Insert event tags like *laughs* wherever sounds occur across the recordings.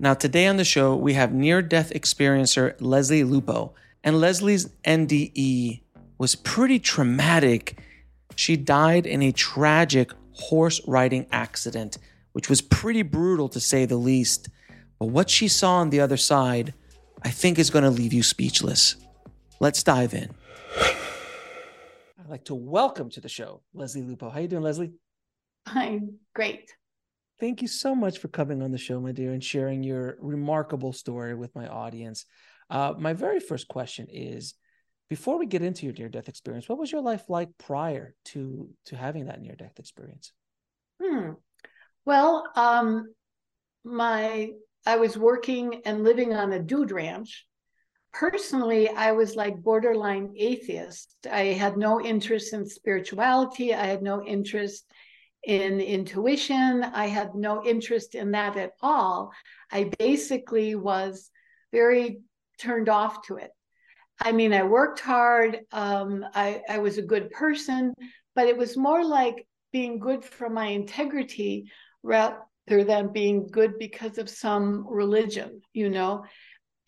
Now, today on the show, we have near death experiencer Lesley Lupo. And Lesley's NDE was pretty traumatic. She died in a tragic horse riding accident, which was pretty brutal to say the least. But what she saw on the other side, I think is going to leave you speechless. Let's dive in. I'd like to welcome to the show Lesley Lupo. How are you doing, Lesley? I'm great. Thank you so much for coming on the show, my dear, and sharing your remarkable story with my audience. Uh, my very first question is before we get into your near death experience, what was your life like prior to to having that near death experience? Hmm. Well, um, my I was working and living on a dude ranch. Personally, I was like borderline atheist. I had no interest in spirituality. I had no interest in intuition. I had no interest in that at all. I basically was very turned off to it. I mean, I worked hard. Um, I, I was a good person, but it was more like being good for my integrity rather than being good because of some religion, you know.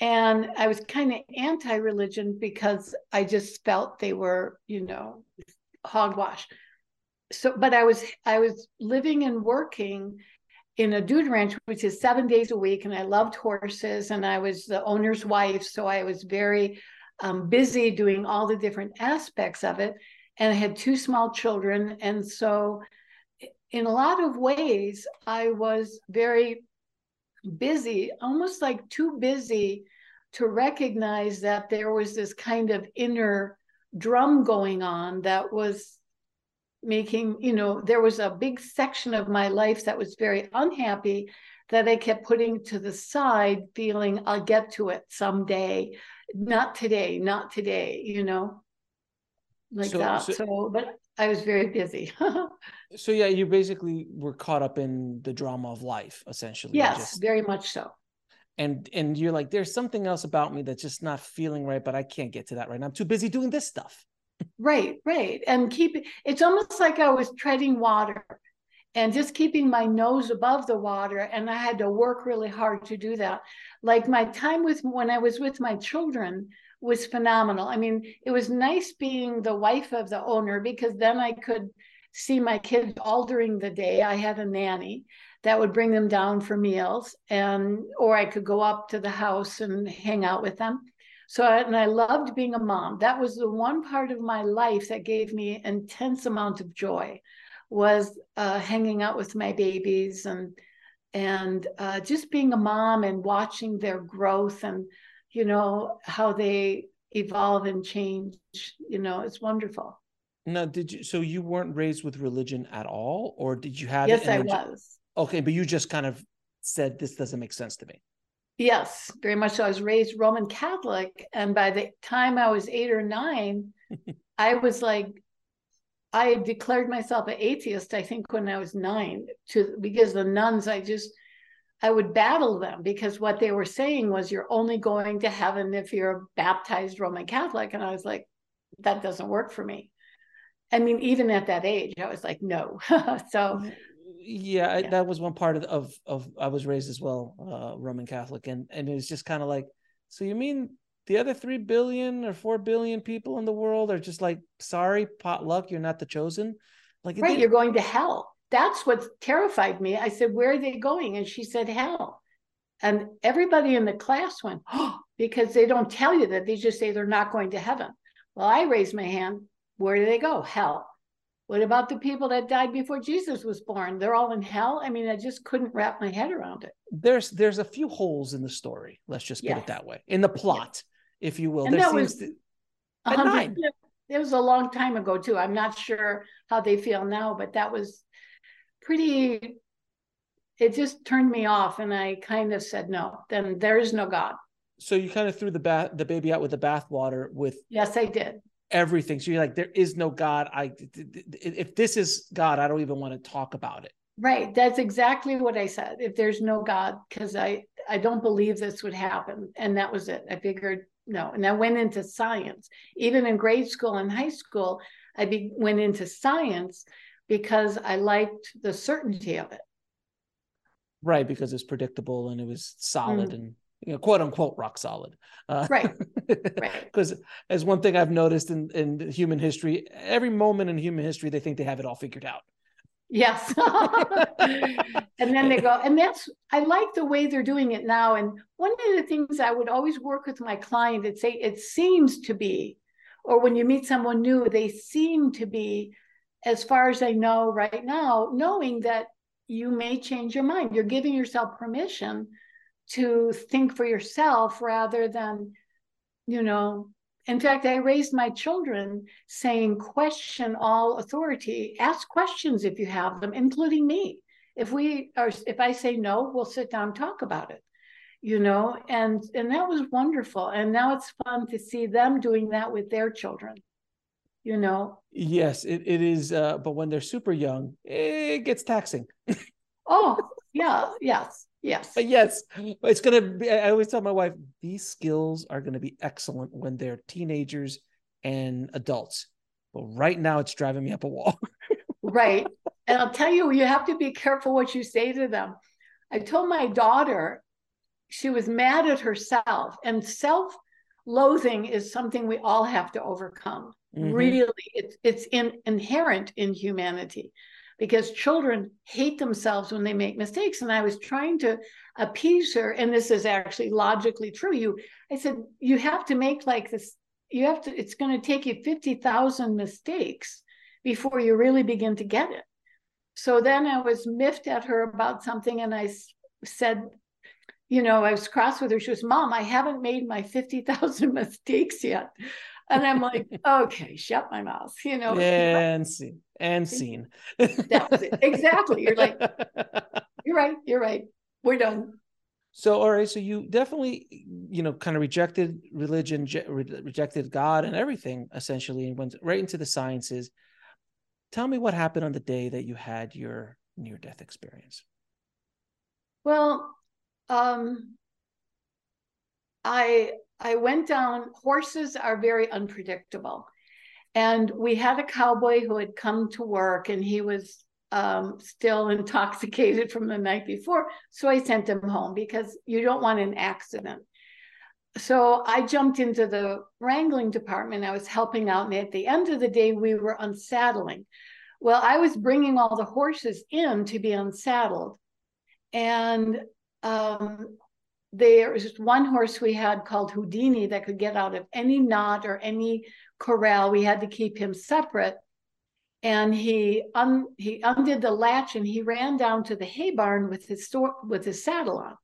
And I was kind of anti religion because I just felt they were, you know, hogwash. So, but I was I was living and working in a dude ranch, which is seven days a week, and I loved horses, and I was the owner's wife, so I was very um, busy doing all the different aspects of it, and I had two small children, and so in a lot of ways, I was very busy, almost like too busy to recognize that there was this kind of inner drum going on that was making, you know, there was a big section of my life that was very unhappy that I kept putting to the side, feeling I'll get to it someday. Not today, not today, you know, like so, that. So, so, but I was very busy. *laughs* so, yeah, you basically were caught up in the drama of life, essentially. Yes, just... very much so. And and you're like, there's something else about me that's just not feeling right, but I can't get to that right now. I'm too busy doing this stuff. Right, right. And keep it's almost like I was treading water and just keeping my nose above the water. And I had to work really hard to do that. Like my time with when I was with my children was phenomenal. I mean, it was nice being the wife of the owner because then I could see my kids all during the day. I had a nanny that would bring them down for meals and or I could go up to the house and hang out with them. So, and I loved being a mom. That was the one part of my life that gave me intense amount of joy was uh, hanging out with my babies and and uh, just being a mom and watching their growth and you know how they evolve and change you know it's wonderful. Now did you so you weren't raised with religion at all or did you have yes i was. Okay but you just kind of said this doesn't make sense to me Yes, very much so. I was raised Roman Catholic. And by the time I was eight or nine, *laughs* I was like, I declared myself an atheist, I think, when I was nine, to because the nuns, I just I would battle them because what they were saying was you're only going to heaven if you're a baptized Roman Catholic. And I was like, that doesn't work for me. I mean, even at that age, I was like, no. *laughs* so mm-hmm. Yeah, yeah, that was one part of, of, of I was raised as well, uh, Roman Catholic, and and it was just kind of like, so you mean the other three billion or four billion people in the world are just like, sorry, potluck, you're not the chosen, like right, you're going to hell. That's what terrified me. I said, where are they going? And she said, hell. And everybody in the class went, oh, because they don't tell you that. They just say they're not going to heaven. Well, I raised my hand. Where do they go? Hell. What about the people that died before Jesus was born? They're all in hell. I mean, I just couldn't wrap my head around it. There's there's a few holes in the story. Let's just put yes. it that way. In the plot, if you will. And there that was to, nine. It was a long time ago too. I'm not sure how they feel now, but that was pretty it just turned me off and I kind of said no, then there is no God. So you kind of threw the bath the baby out with the bathwater with Yes, I did everything. So you're like, there is no God. I if this is God, I don't even want to talk about it. Right. That's exactly what I said. If there's no God, because I I don't believe this would happen, and that was it. I figured no, and I went into science. Even in grade school and high school, I be, went into science because I liked the certainty of it. Right, because it's predictable and it was solid mm. and you know, quote unquote rock solid. Uh, right. *laughs* Right. Because as one thing I've noticed in, in human history, every moment in human history, they think they have it all figured out. Yes. *laughs* and then they go, and that's, I like the way they're doing it now. And one of the things I would always work with my client, and say, it seems to be, or when you meet someone new, they seem to be, as far as I know right now, knowing that you may change your mind. You're giving yourself permission to think for yourself rather than, you know, in fact, I raised my children saying, question all authority, ask questions if you have them, including me. If we are, if I say no, we'll sit down talk about it, you know, and and that was wonderful. And now it's fun to see them doing that with their children, you know. Yes, it, it is. Uh, but when they're super young, it gets taxing. oh, yeah, yes. Yes. But yes, it's going to be. I always tell my wife these skills are going to be excellent when they're teenagers and adults. But right now, it's driving me up a wall. *laughs* right. And I'll tell you, you have to be careful what you say to them. I told my daughter she was mad at herself, and self loathing is something we all have to overcome. Mm-hmm. Really, it's, it's in, inherent in humanity because children hate themselves when they make mistakes. And I was trying to appease her, and this is actually logically true. You, I said, you have to make like this. You have to. It's going to take you fifty thousand mistakes before you really begin to get it. So then I was miffed at her about something, and I said, you know, I was cross with her. She was, Mom, I haven't made my 50,000 *laughs* mistakes yet. And I'm like, okay, shut my mouth, you know. And see and scene. that was it. Exactly. You're like, *laughs* you're right. You're right. We're done. So, all right. So you definitely, you know, kind of rejected religion, re- rejected God and everything essentially, and went right into the sciences. Tell me what happened on the day that you had your near death experience. Well, um, I I went down. Horses are very unpredictable. And we had a cowboy who had come to work and he was um, still *laughs* intoxicated from the night before. So I sent him home because you don't want an accident. So I jumped into the wrangling department. I was helping out. And at the end of the day, we were unsaddling. Well, I was bringing all the horses in to be unsaddled. And um, there was one horse we had called Houdini that could get out of any knot or any corral. We had to keep him separate. And he un, he undid the latch and he ran down to the hay barn with his store with his saddle on.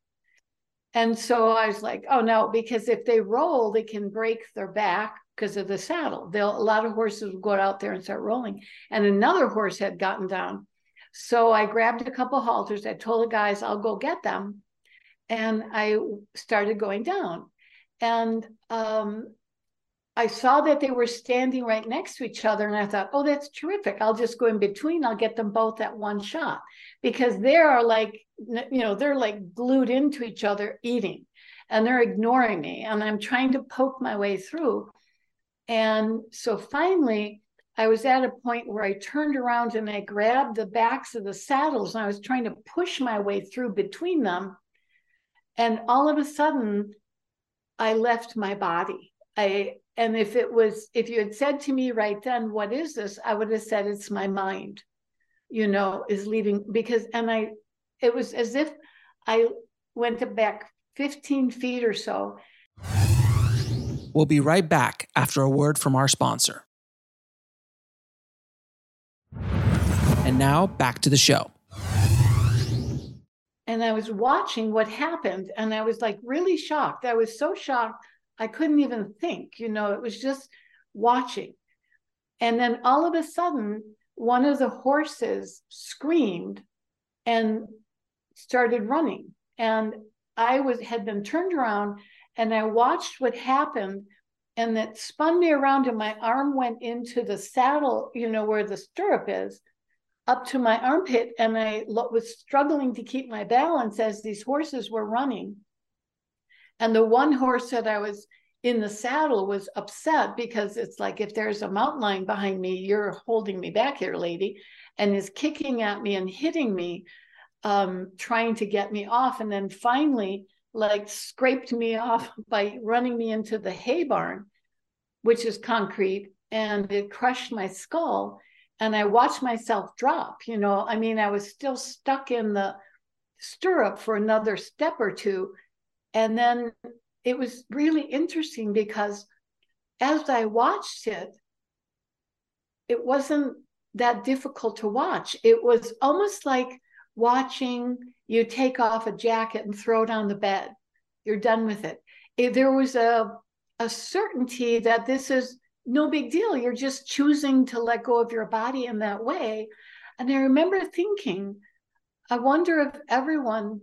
And so I was like, oh no, because if they roll, they can break their back because of the saddle. They'll a lot of horses will go out there and start rolling. And another horse had gotten down. So I grabbed a couple halters. I told the guys, I'll go get them. And I started going down. And um, I saw that they were standing right next to each other, and I thought, oh, that's terrific. I'll just go in between. I'll get them both at one shot because they are like, you know, they're like glued into each other eating and they're ignoring me. And I'm trying to poke my way through. And so finally, I was at a point where I turned around and I grabbed the backs of the saddles and I was trying to push my way through between them. And all of a sudden, I left my body. I and if it was if you had said to me right then what is this i would have said it's my mind you know is leaving because and i it was as if i went back 15 feet or so. We'll be right back after a word from our sponsor. And now back to the show. And I was watching what happened and I was like really shocked. I was so shocked, I couldn't even think. You know, it was just watching. And then all of a sudden, one of the horses screamed and started running. And I was had been turned around and I watched what happened and it spun me around and my arm went into the saddle, you know, where the stirrup is, up to my armpit. And I was struggling to keep my balance as these horses were running. And the one horse that I was in the saddle was upset because it's like, if there's a mountain lion behind me, you're holding me back here, lady, and is kicking at me and hitting me, um, trying to get me off. And then finally, like scraped me off *laughs* by running me into the hay barn, which is concrete, and it crushed my skull. And I watched myself drop. You know, I mean, I was still stuck in the stirrup for another step or two. And then it was really interesting because as I watched it, it wasn't that difficult to watch. It was almost like watching you take off a jacket and throw it on the bed. You're done with it. There was a, a certainty that this is no big deal. You're just choosing to let go of your body in that way. And I remember thinking, I wonder if everyone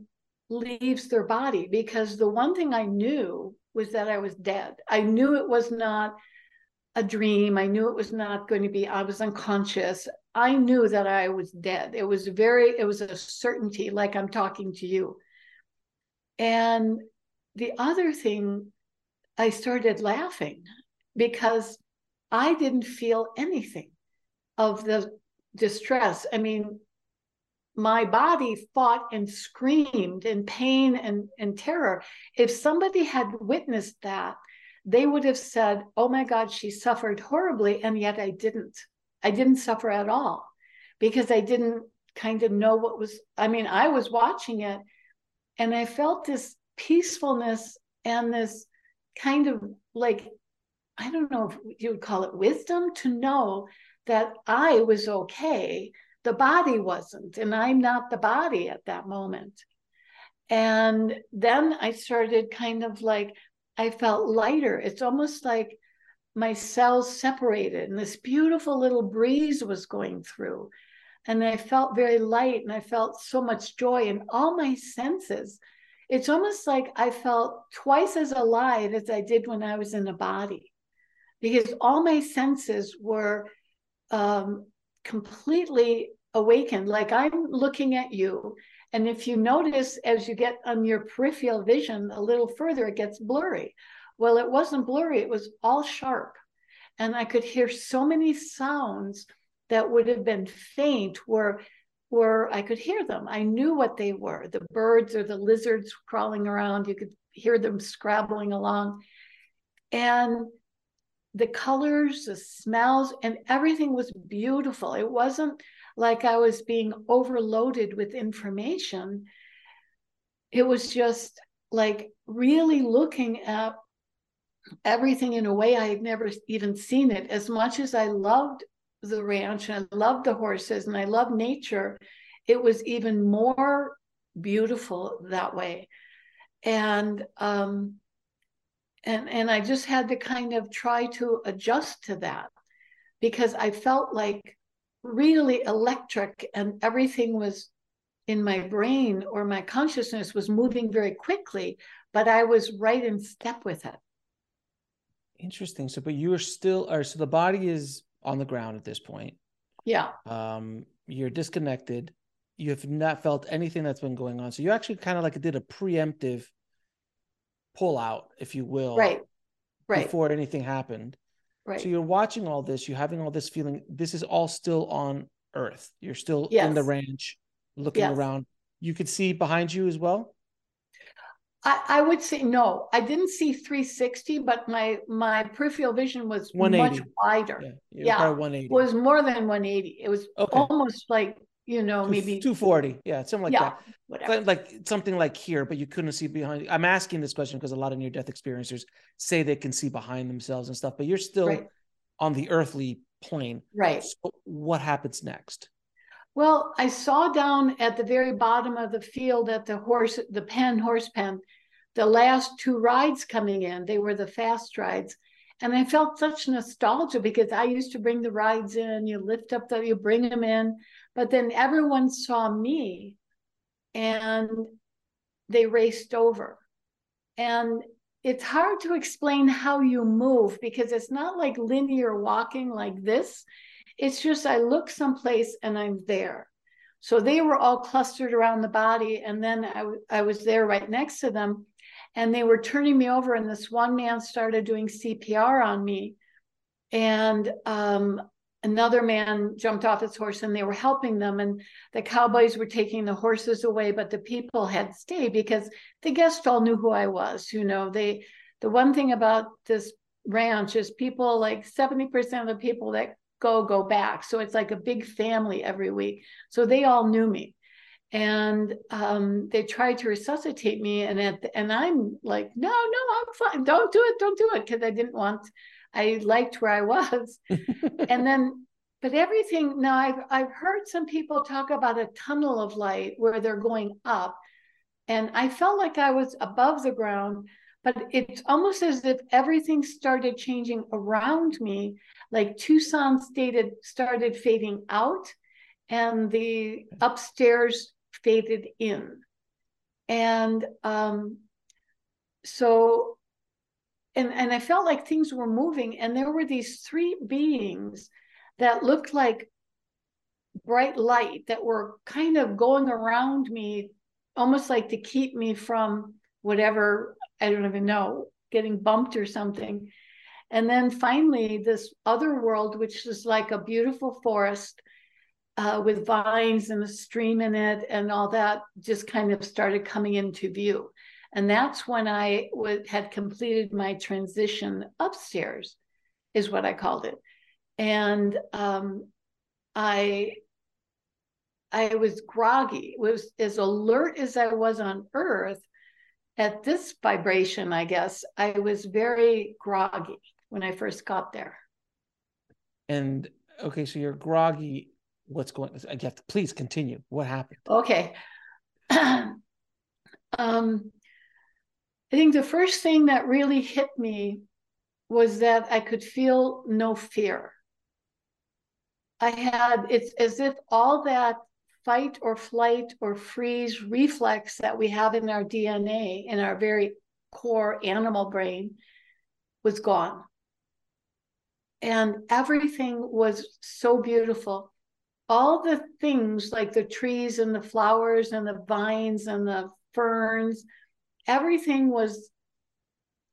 leaves their body because the one thing I knew was that I was dead. I knew it was not a dream. I knew it was not going to be, I was unconscious. I knew that I was dead. It was very, it was a certainty, like I'm talking to you. And the other thing, I started laughing because I didn't feel anything of the distress. I mean, my body fought and screamed in pain and, and terror. If somebody had witnessed that, they would have said, Oh my God, she suffered horribly. And yet I didn't. I didn't suffer at all because I didn't kind of know what was, I mean, I was watching it and I felt this peacefulness and this kind of like, I don't know if you would call it wisdom to know that I was okay. The body wasn't, and I'm not the body at that moment. And then I started kind of like, I felt lighter. It's almost like my cells separated and this beautiful little breeze was going through. And I felt very light and I felt so much joy in all my senses. It's almost like I felt twice as alive as I did when I was in a body because all my senses were um, completely awakened. Like I'm looking at you. And if you notice as you get on your peripheral vision a little further, it gets blurry. Well, it wasn't blurry, it was all sharp. And I could hear so many sounds that would have been faint were where I could hear them. I knew what they were. The birds or the lizards crawling around, you could hear them scrabbling along. And the colors, the smells, and everything was beautiful. It wasn't like I was being overloaded with information. It was just like really looking at everything in a way I had never even seen it. As much as I loved the ranch and I loved the horses and I loved nature, it was even more beautiful that way. And um, and and I just had to kind of try to adjust to that because I felt like really electric and everything was in my brain or my consciousness was moving very quickly, but I was right in step with it. Interesting. So, but you are still, or so the body is on the ground at this point. Yeah. Um, you're disconnected. You have not felt anything that's been going on. So you actually kind of like did a preemptive pull out, if you will. Right. Right. Before anything happened. Right. So you're watching all this, you're having all this feeling. This is all still on Earth. You're still yes. in the ranch, looking yes. around. You could see behind you as well. I, I, would say no. I didn't see 360, but my my peripheral vision was much wider. Yeah, yeah, yeah 180. was more than 180. It was okay. almost like you know, maybe 240. Yeah, something like yeah, that. whatever. Like, something like here, but you couldn't see behind. I'm asking this question because a lot of near death experiencers say they can see behind themselves and stuff, but you're still Right. on the earthly plane. Right. So what happens next? Well, I saw down at the very bottom of the field at the horse, the pen, horse pen, the last two rides coming in. They were the fast rides. And I felt such nostalgia because I used to bring the rides in, you lift up the, you bring them in, but then everyone saw me and they raced over. And it's hard to explain how you move because it's not like linear walking like this. It's just I look someplace and I'm there. So they were all clustered around the body, and then I, I was there right next to them, and they were turning me over, and this one man started doing CPR on me, and um, another man jumped off his horse, and they were helping them, and the cowboys were taking the horses away, but the people had stayed because the guests all knew who I was. You know, they the one thing about this ranch is people like 70% of the people that go go back. So it's like a big family every week. So they all knew me. And um, they tried to resuscitate me and at the, and i'm like no no i'm fine. Don't do it. Don't do it. Because i didn't want i liked where i was. *laughs* And then but everything now I've, I've heard some people talk about a tunnel of light where they're going up. And i felt like i was above the ground but it's almost as if everything started changing around me like tucson stated started fading out and the upstairs faded in. And um so and and i felt like things were moving and there were these three beings that looked like bright light that were kind of going around me almost like to keep me from whatever I don't even know, getting bumped or something. And then finally, this other world, which is like a beautiful forest uh, with vines and a stream in it and all that, just kind of started coming into view. And that's when I would, had completed my transition upstairs, is what I called it. And um, I I was groggy, was as alert as I was on Earth, at this vibration, I guess, I was very groggy when I first got there. And okay, so you're groggy. What's going? I have to please continue. What happened? Okay. *clears throat* um, I think the first thing that really hit me was that I could feel no fear. I had it's as if all that fight or flight or freeze reflex that we have in our DNA, in our very core animal brain, was gone. And everything was so beautiful. All the things like the trees and the flowers and the vines and the ferns, everything was,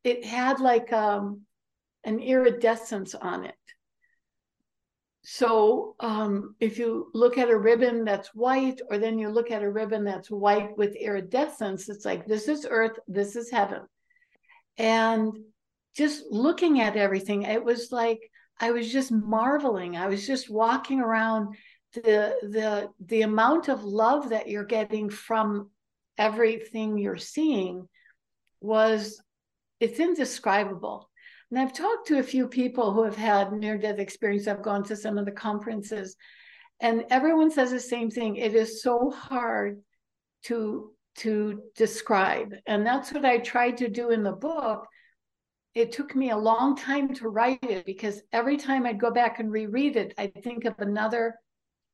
it had like um, an iridescence on it. So um, if you look at a ribbon that's white, or then you look at a ribbon that's white with iridescence, it's like this is earth, this is heaven. And just looking at everything, it was like I was just marveling. I was just walking around the the the amount of love that you're getting from everything you're seeing was it's indescribable. And I've talked to a few people who have had near death experience. I've gone to some of the conferences, and everyone says the same thing. It is so hard to to describe, and that's what I tried to do in the book. It took me a long time to write it because every time I'd go back and reread it, I'd think of another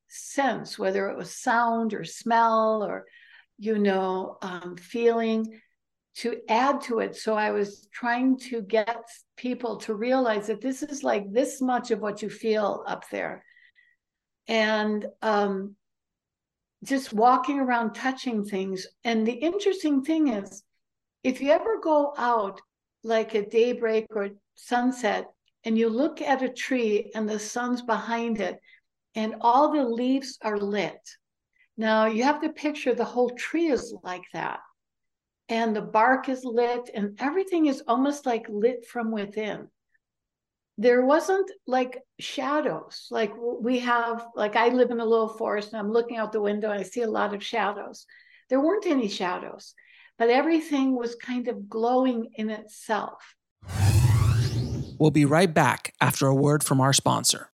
sense, whether it was sound or smell or, you know, um, feeling to add to it. So I was trying to get people to realize that this is like this much of what you feel up there. And um, just walking around touching things. And the interesting thing is, if you ever go out like at daybreak or sunset and you look at a tree and the sun's behind it and all the leaves are lit. Now you have to picture the whole tree is like that and the bark is lit and everything is almost like lit from within there wasn't like shadows. Like we have, like I live in a little forest and I'm looking out the window and I see a lot of shadows. There weren't any shadows, but everything was kind of glowing in itself. We'll be right back after a word from our sponsor.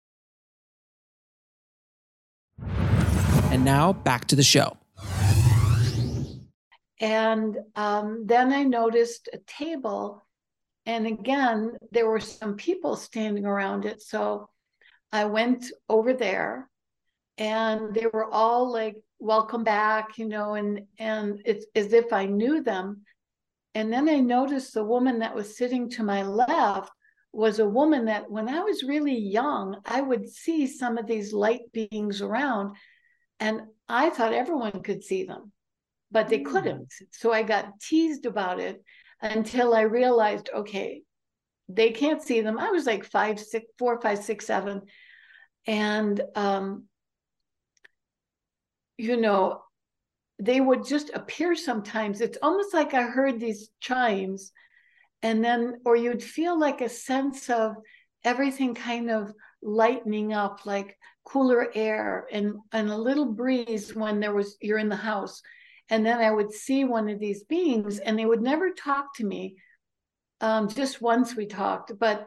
And now back to the show. And um, then I noticed a table and again, there were some people standing around it. So I went over there and they were all like, welcome back, you know, and and it's as if I knew them. And then I noticed the woman that was sitting to my left was a woman that when I was really young, I would see some of these light beings around. And I thought everyone could see them, but they mm. couldn't. So I got teased about it until I realized, okay, they can't see them. I was like five, six, four, five, six, seven. And, um, you know, they would just appear sometimes. It's almost like I heard these chimes, and then, or you'd feel like a sense of everything kind of lightening up, like cooler air and, and a little breeze when there was, you're in the house and then I would see one of these beings, and they would never talk to me. Um, just once we talked, but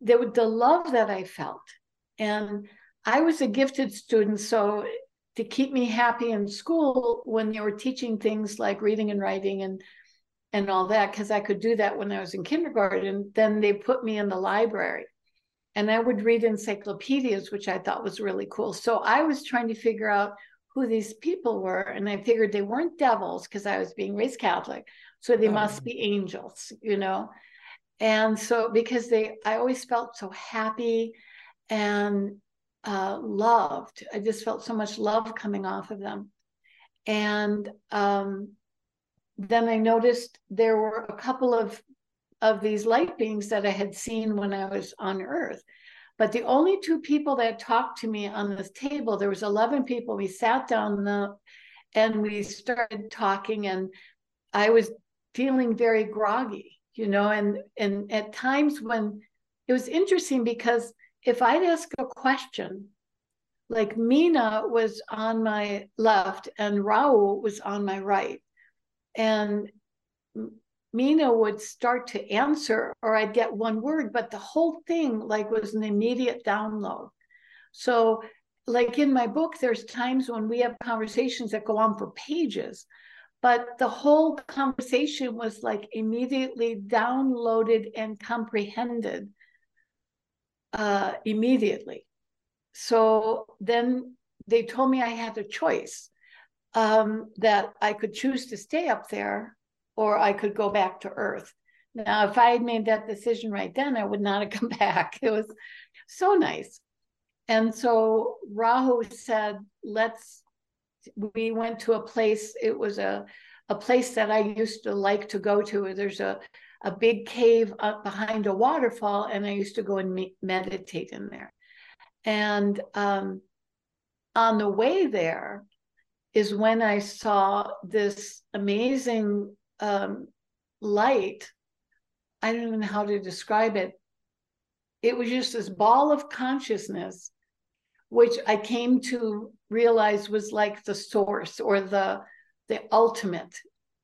there was the love that I felt. And I was a gifted student, so to keep me happy in school when they were teaching things like reading and writing and and all that, because I could do that when I was in kindergarten, then they put me in the library. And I would read encyclopedias, which I thought was really cool. So I was trying to figure out who these people were, and I figured they weren't devils because I was being raised Catholic, so they oh. must be angels, you know. And so because they, I always felt so happy and uh, loved. I just felt so much love coming off of them. And um, then I noticed there were a couple of of these light beings that I had seen when I was on Earth. But the only two people that talked to me on this table, there was 11 people. We sat down the, and we started talking, and I was feeling very groggy, you know, and and at times when it was interesting because if I'd ask a question, like Mina was on my left and Raul was on my right. And Mina would start to answer, or I'd get one word, but the whole thing like was an immediate download. So, like in my book, there's times when we have conversations that go on for pages, but the whole conversation was like immediately downloaded and comprehended uh, immediately. So then they told me I had a choice um, that I could choose to stay up there or I could go back to Earth. Now, if I had made that decision right then, I would not have *laughs* come back. It was so nice. And so Rahu said, let's, we went to a place, it was a, a place that I used to like to go to. There's a, a big cave up behind a waterfall, and I used to go and me- meditate in there. And um, on the way there is when I saw this amazing um, light. I don't even know how to describe it. It was just this ball of consciousness, which I came to realize was like the source or the the ultimate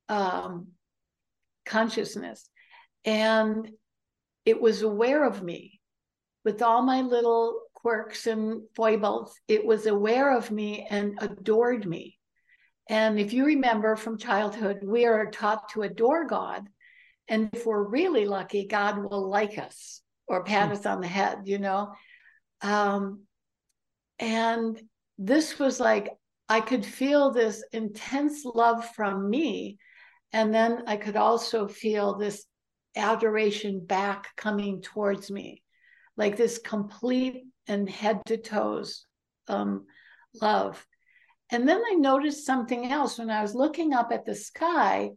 um, consciousness, and it was aware of me with all my little quirks and foibles. It was aware of me and adored me. And if you remember from childhood, we are taught to adore God. And if we're really lucky, God will like us or pat mm. us on the head, you know? Um, and this was like, I could feel this intense love from me. And then I could also feel this adoration back coming towards me, like this complete and head to toes um, love. And then I noticed something else when I was looking up at the sky.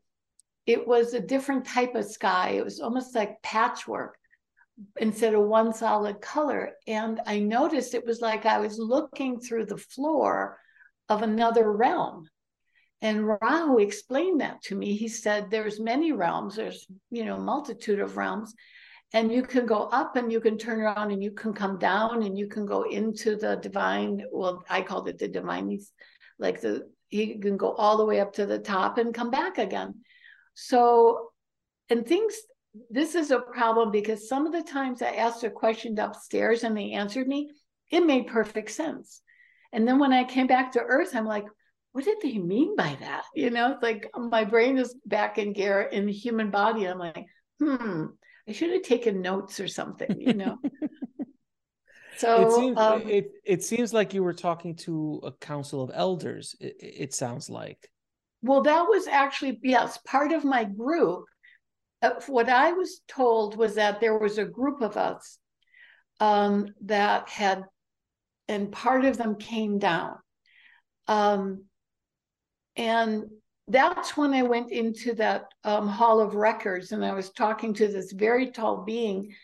It was a different type of sky. It was almost like patchwork instead of one solid color. And I noticed it was like I was looking through the floor of another realm. And Rahu explained that to me. He said there's many realms, there's, you know, multitude of realms. and you can go up and you can turn around and you can come down and you can go into the divine well i called it the divine like the he can go all the way up to the top and come back again. So and things this is a problem because some of the times i asked a question upstairs and they answered me it made perfect sense. And then when i came back to earth i'm like what did they mean by that? You know it's like my brain is back in gear in the human body. I'm like hmm I should have taken notes or something, you know. *laughs* so it seems, um, it, it seems like you were talking to a council of elders. It, it sounds like. Well, that was actually yes part of my group. Uh, what I was told was that there was a group of us um, that had, and part of them came down. Um, and that's when I went into that um, hall of records and I was talking to this very tall being.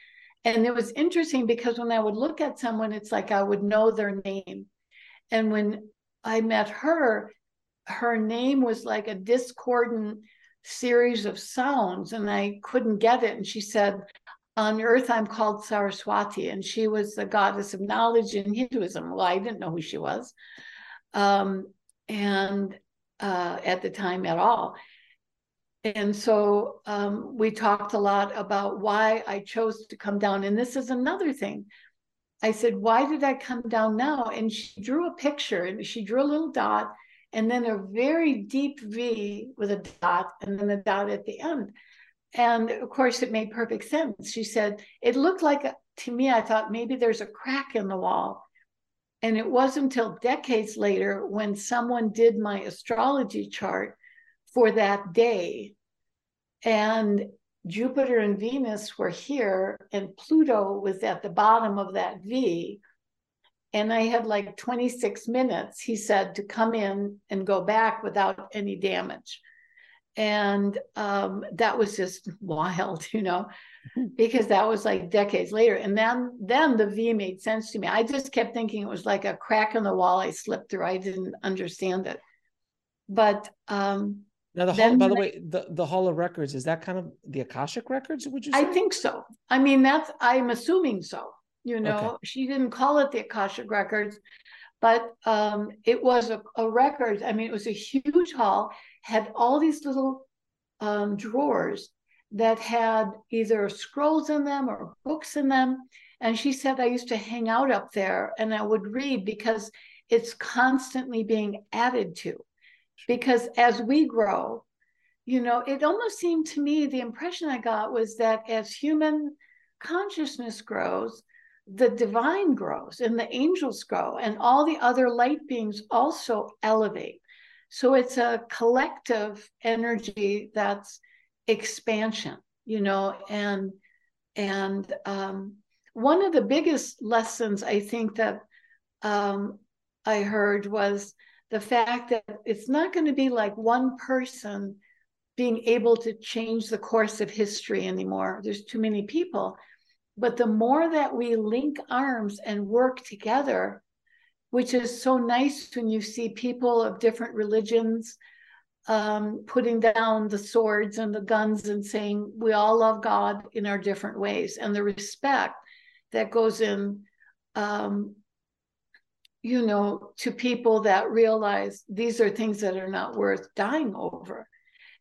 And it was interesting because when I would look at someone, it's like I would know their name. And when I met her, her name was like a discordant series of sounds, and I couldn't get it. And she said, On earth, I'm called Saraswati. And she was the goddess of knowledge in Hinduism. Well, I didn't know who she was. Um, and uh, at the time at all. And so um, we talked a lot about why I chose to come down. And this is another thing. I said, Why did I come down now? And she drew a picture and she drew a little dot and then a very deep V with a dot and then a dot at the end. And of course, it made perfect sense. She said, It looked like, to me, I thought maybe there's a crack in the wall. And it wasn't until decades later when someone did my astrology chart for that day. And Jupiter and Venus were here, and Pluto was at the bottom of that V. And I had like 26 minutes, he said, to come in and go back without any damage. And um, that was just wild, *laughs* you know. because that was like decades later. And then then the V made sense to me. I just kept thinking it was like a crack in the wall I slipped through. I didn't understand it. But um now the hall, by the way, the, the Hall of Records, is that kind of the Akashic Records, would you say? I think so. I mean, that's I'm assuming so. You know, okay. she didn't call it the Akashic Records, but um, it was a, a record. I mean, it was a huge hall, had all these little um, drawers that had either scrolls in them or books in them. And she said, I used to hang out up there and I would read because it's constantly being added to. Because as we grow, you know, it almost seemed to me the impression I got was that as human consciousness grows, the divine grows and the angels grow, and all the other light beings also elevate. So it's a collective energy that's expansion you know and and um, one of the biggest lessons i think that um, i heard was the fact that it's not going to be like one person being able to change the course of history anymore. There's too many people. But the more that we link arms and work together which is so nice when you see people of different religions um, putting down the swords and the guns and saying we all love God in our different ways, and the respect that goes in, um, you know, to people that realize these are things that are not worth dying over,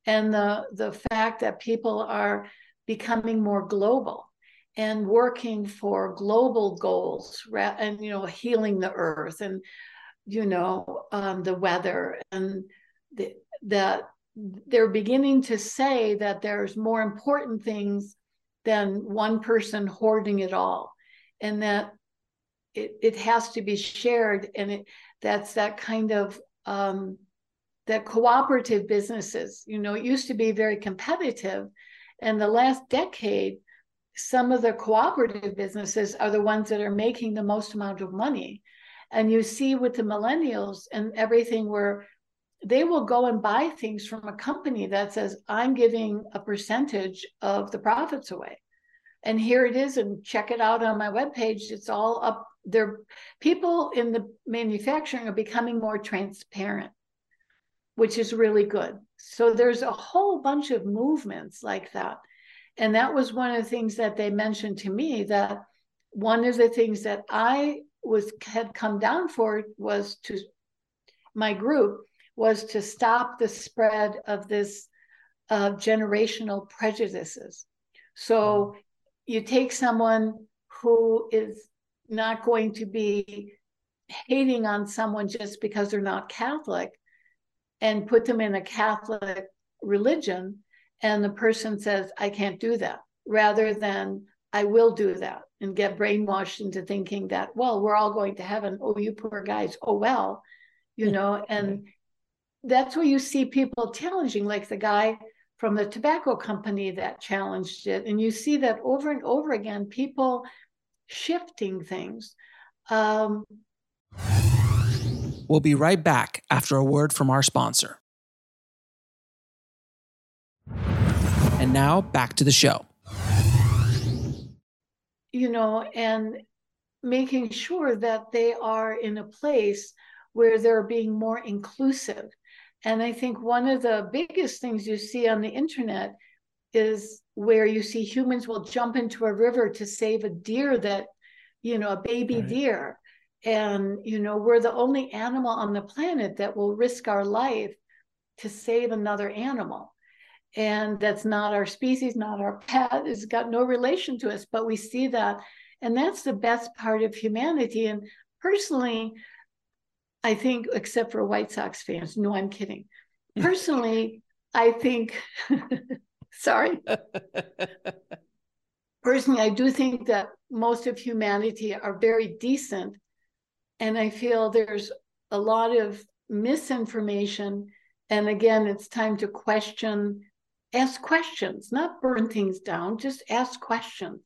and the the fact that people are becoming more global and working for global goals and you know healing the earth and you know um, the weather and the that they're beginning to say that there's more important things than one person hoarding it all. And that it, it has to be shared and it that's that kind of um, that cooperative businesses you know it used to be very competitive and the last decade some of the cooperative businesses are the ones that are making the most amount of money and you see with the millennials and everything where they will go and buy things from a company that says, I'm giving a percentage of the profits away. And here it is, and check it out on my webpage. It's all up there. People in the manufacturing are becoming more transparent, which is really good. So there's a whole bunch of movements like that. And that was one of the things that they mentioned to me that one of the things that I was had come down for was to my group was to stop the spread of this uh, generational prejudices. So you take someone who is not going to be hating on someone just because they're not Catholic and put them in a Catholic religion, and the person says, I can't do that, rather than I will do that and get brainwashed into thinking that, well, we're all going to heaven. Oh, you poor guys. Oh, well, you know, and that's where you see people challenging, like the guy from the tobacco company that challenged it. And you see that over and over again, people shifting things. Um, we'll be right back after a word from our sponsor. And now back to the show. You know, and making sure that they are in a place where they're being more inclusive. And I think one of the biggest things you see on the internet is where you see humans will jump into a river to save a deer that, you know, a baby right. deer. And, you know, we're the only animal on the planet that will risk our life to save another animal. And that's not our species, not our pet. It's got no relation to us, but we see that. And that's the best part of humanity. And personally, I think, except for White Sox fans, no, I'm kidding. *laughs* Personally, I think, *laughs* sorry. *laughs* Personally, I do think that most of humanity are very decent. And I feel there's a lot of misinformation. And again, it's time to question, ask questions, not burn things down, just ask questions.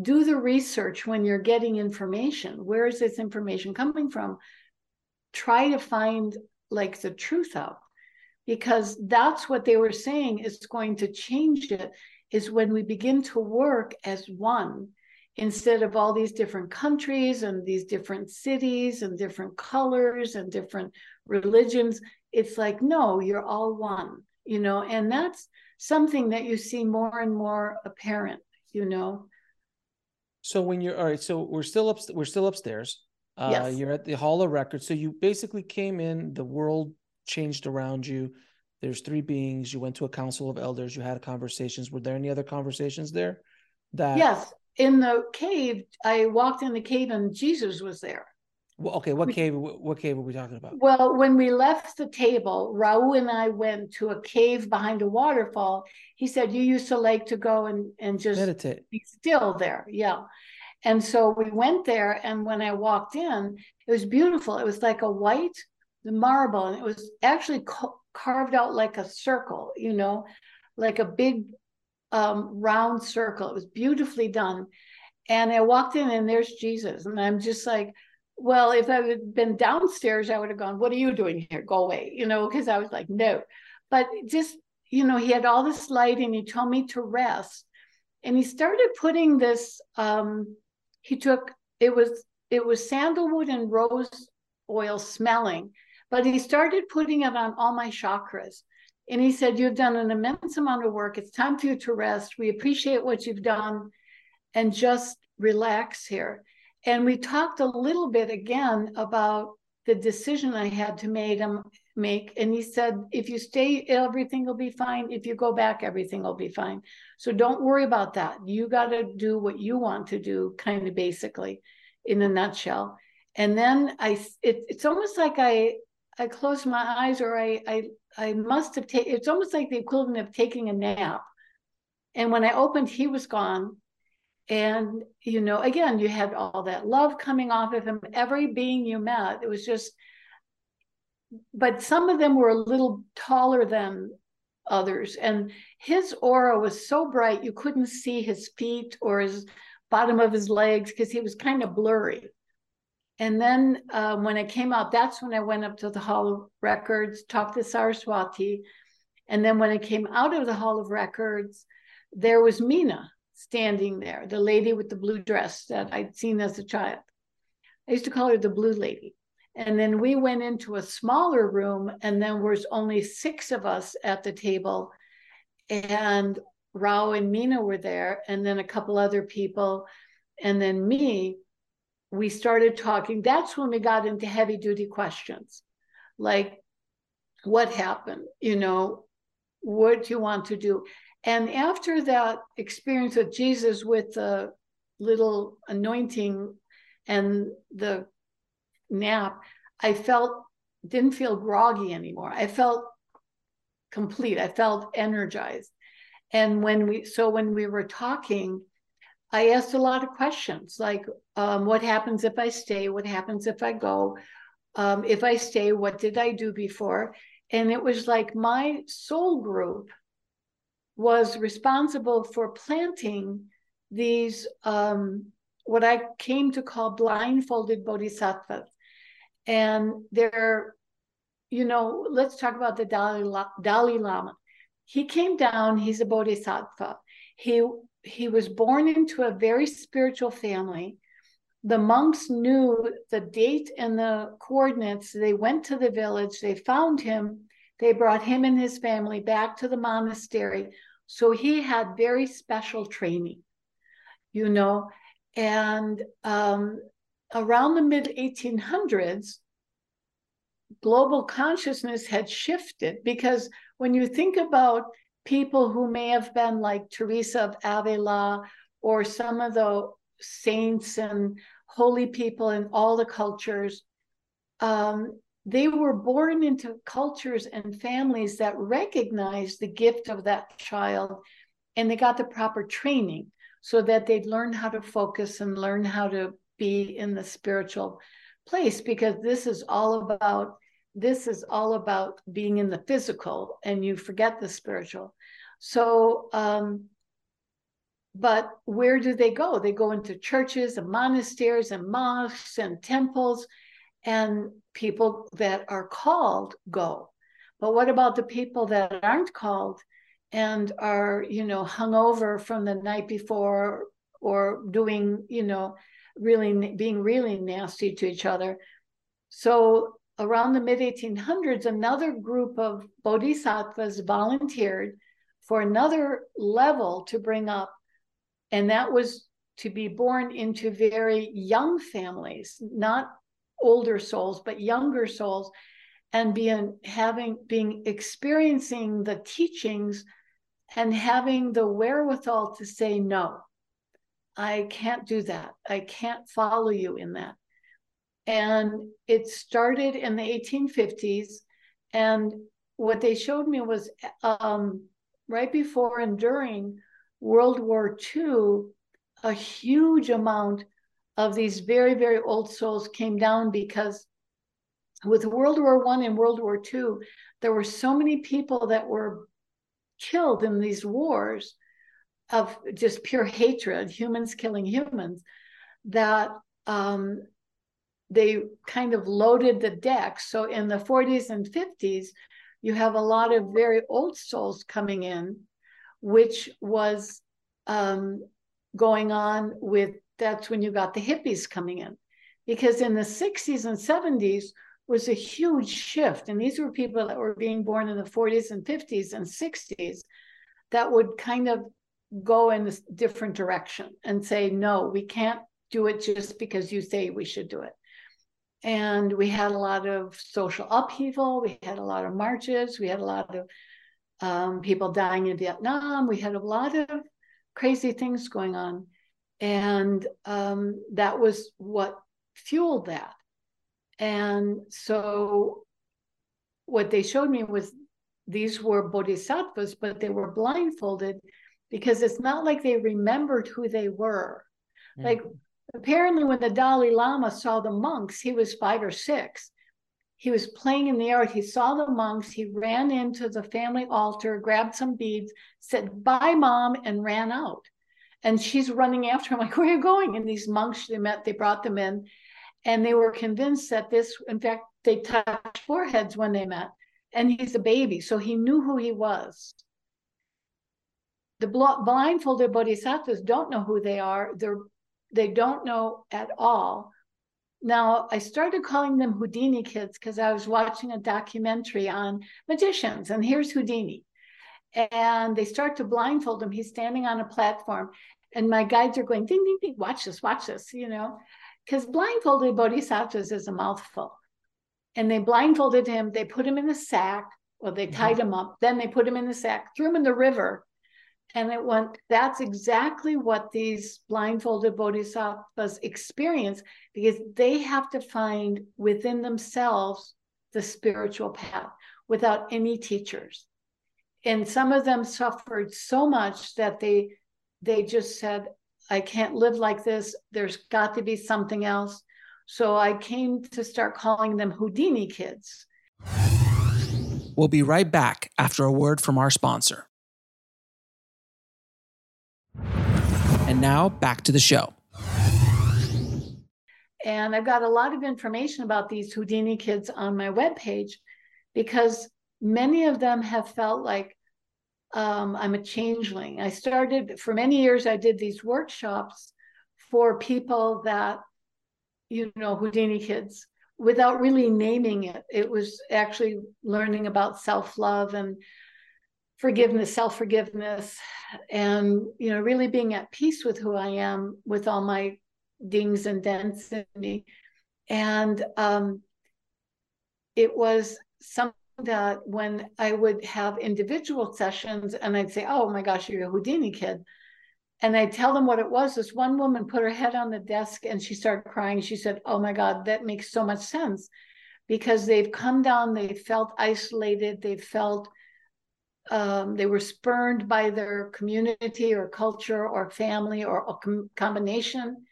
Do the research when you're getting information. Where is this information coming from? try to find like the truth out because that's what they were saying is going to change it is when we begin to work as one instead of all these different countries and these different cities and different colors and different religions it's like no you're all one you know and that's something that you see more and more apparent you know so when you're all right so we're still up we're still upstairs uh, yes. You're at the Hall of Records. So you basically came in, the world changed around you. There's three beings. You went to a council of elders. You had conversations. Were there any other conversations there? That yes, in the cave, I walked in the cave and Jesus was there. Well, okay, what we, cave? What cave are we talking about? Well, when we left the table, Raul and I went to a cave behind a waterfall. He said you used to like to go and and just meditate, be still there. Yeah, and so we went there, and when I walked in, it was beautiful. It was like a white marble, and it was actually ca- carved out like a circle, you know, like a big um, round circle. It was beautifully done. And I walked in, and there's Jesus. And I'm just like, well, if I had been downstairs, I would have gone, What are you doing here? Go away, you know, because I was like, No. But just, you know, he had all this light and he told me to rest. And he started putting this um, he took it was it was sandalwood and rose oil smelling, but he started putting it on all my chakras. And he said, You've done an immense amount of work. It's time for you to rest. We appreciate what you've done and just relax here. And we talked a little bit again about the decision I had to make, um, make. And he said, if you stay, everything will be fine. If you go back, everything will be fine. So don't worry about that. You got to do what you want to do, kind of basically, in a nutshell. And then I, it, it's almost like I, I closed my eyes, or I, I, I must have taken. It's almost like the equivalent of taking a nap. And when I opened, he was gone. And you know, again, you had all that love coming off of him. Every being you met, it was just. But some of them were a little taller than others. And his aura was so bright, you couldn't see his feet or his bottom of his legs because he was kind of blurry. And then um, when I came out, that's when I went up to the Hall of Records, talked to Saraswati. And then when I came out of the Hall of Records, there was Mina standing there, the lady with the blue dress that I'd seen as a child. I used to call her the blue lady. And then we went into a smaller room, and then was only six of us at the table. And Rao and Mina were there, and then a couple other people, and then me. We started talking. That's when we got into heavy duty questions, like what happened, you know, what do you want to do? And after that experience with Jesus, with the little anointing and the nap, I felt didn't feel groggy anymore. I felt complete. I felt energized. And when we so when we were talking, I asked a lot of questions like, um, what happens if I stay? What happens if I go? Um, if I stay, what did I do before? And it was like my soul group was responsible for planting these um, what I came to call blindfolded bodhisattvas. And they're, you know, let's talk about the Dalai, Dalai Lama. He came down, he's a bodhisattva. He he was born into a very spiritual family. The monks knew the date and the coordinates. They went to the village, they found him, they brought him and his family back to the monastery so he had very special training, you know. And um, around the mid 1800s, global consciousness had shifted because when you think about people who may have been like Teresa of Avila or some of the saints and holy people in all the cultures, um, they were born into cultures and families that recognized the gift of that child and they got the proper training so that they'd learn how to focus and learn how to be in the spiritual place because this is all about this is all about being in the physical and you forget the spiritual so um but where do they go they go into churches and monasteries and mosques and temples and people that are called go. But what about the people that aren't called and are, you know, hung over from the night before or doing, you know, really being really nasty to each other? So around the mid 1800s, another group of bodhisattvas volunteered for another level to bring up, and that was to be born into very young families, not older souls, but younger souls, and being having being experiencing the teachings and having the wherewithal to say no. I can't do that. I can't follow you in that. And it started in the 1850s. And what they showed me was um, right before and during World War II, a huge amount of these very, very old souls came down because with World War One and World War Two, there were so many people that were killed in these wars of just pure hatred, humans killing humans, that um, they kind of loaded the deck. So in the 40s and 50s, you have a lot of very old souls coming in, which was um, going on with that's when you got the hippies coming in. Because in the 60s and 70s was a huge shift. And these were people that were being born in the 40s and 50s and 60s that would kind of go in this different direction and say, no, we can't do it just because you say we should do it. And we had a lot of social upheaval. We had a lot of marches. We had a lot of um, people dying in Vietnam. We had a lot of crazy things going on. And um, that was what fueled that. And so what they showed me was these were bodhisattvas, but they were blindfolded because it's not like they remembered who they were. Mm-hmm. Like apparently, when the Dalai Lama saw the monks, he was five or six. He was playing in the yard. He saw the monks. He ran into the family altar, grabbed some beads, said, Bye, mom, and ran out and she's running after him *laughs* like where are you going and these monks they met they brought them in and they were convinced that this in fact they touched foreheads when they met and he's a baby so he knew who he was the blindfolded bodhisattvas don't know who they are they're they don't know at all now i started calling them houdini kids because i was watching a documentary on magicians and here's houdini and they start to blindfold him. He's standing on a platform, and my guides are going, ding, ding, ding, watch this, watch this, you know, because blindfolded bodhisattvas is a mouthful. And they blindfolded him, they put him in a sack, well, they mm-hmm. tied mm-hmm. him up, then they put him in the sack, threw him in the river. And it went, that's exactly what these blindfolded bodhisattvas experience because they have to find within themselves the spiritual path without any teachers. And some of them suffered so much that they they just said, I can't live like this. There's got to be something else. So I came to start calling them Houdini kids. We'll be right back after a word from our sponsor. And now back to the show. And I've got a lot of information about these Houdini kids on my webpage because many of them have felt like um, I'm a changeling. I started for many years, I did these workshops for people that, you know, Houdini kids without really naming it. It was actually learning about self love and forgiveness, self forgiveness, and, you know, really being at peace with who I am with all my dings and dents in me. And um, it was something that when I would have individual sessions and I'd say, Oh my gosh, you're a Houdini kid. And I'd tell them what it was. This one woman put her head on the desk and she started crying. She said, Oh my God, that makes so much sense because they've come down, they've felt isolated, they've felt um, they were spurned by their community or culture or family or a com- combination.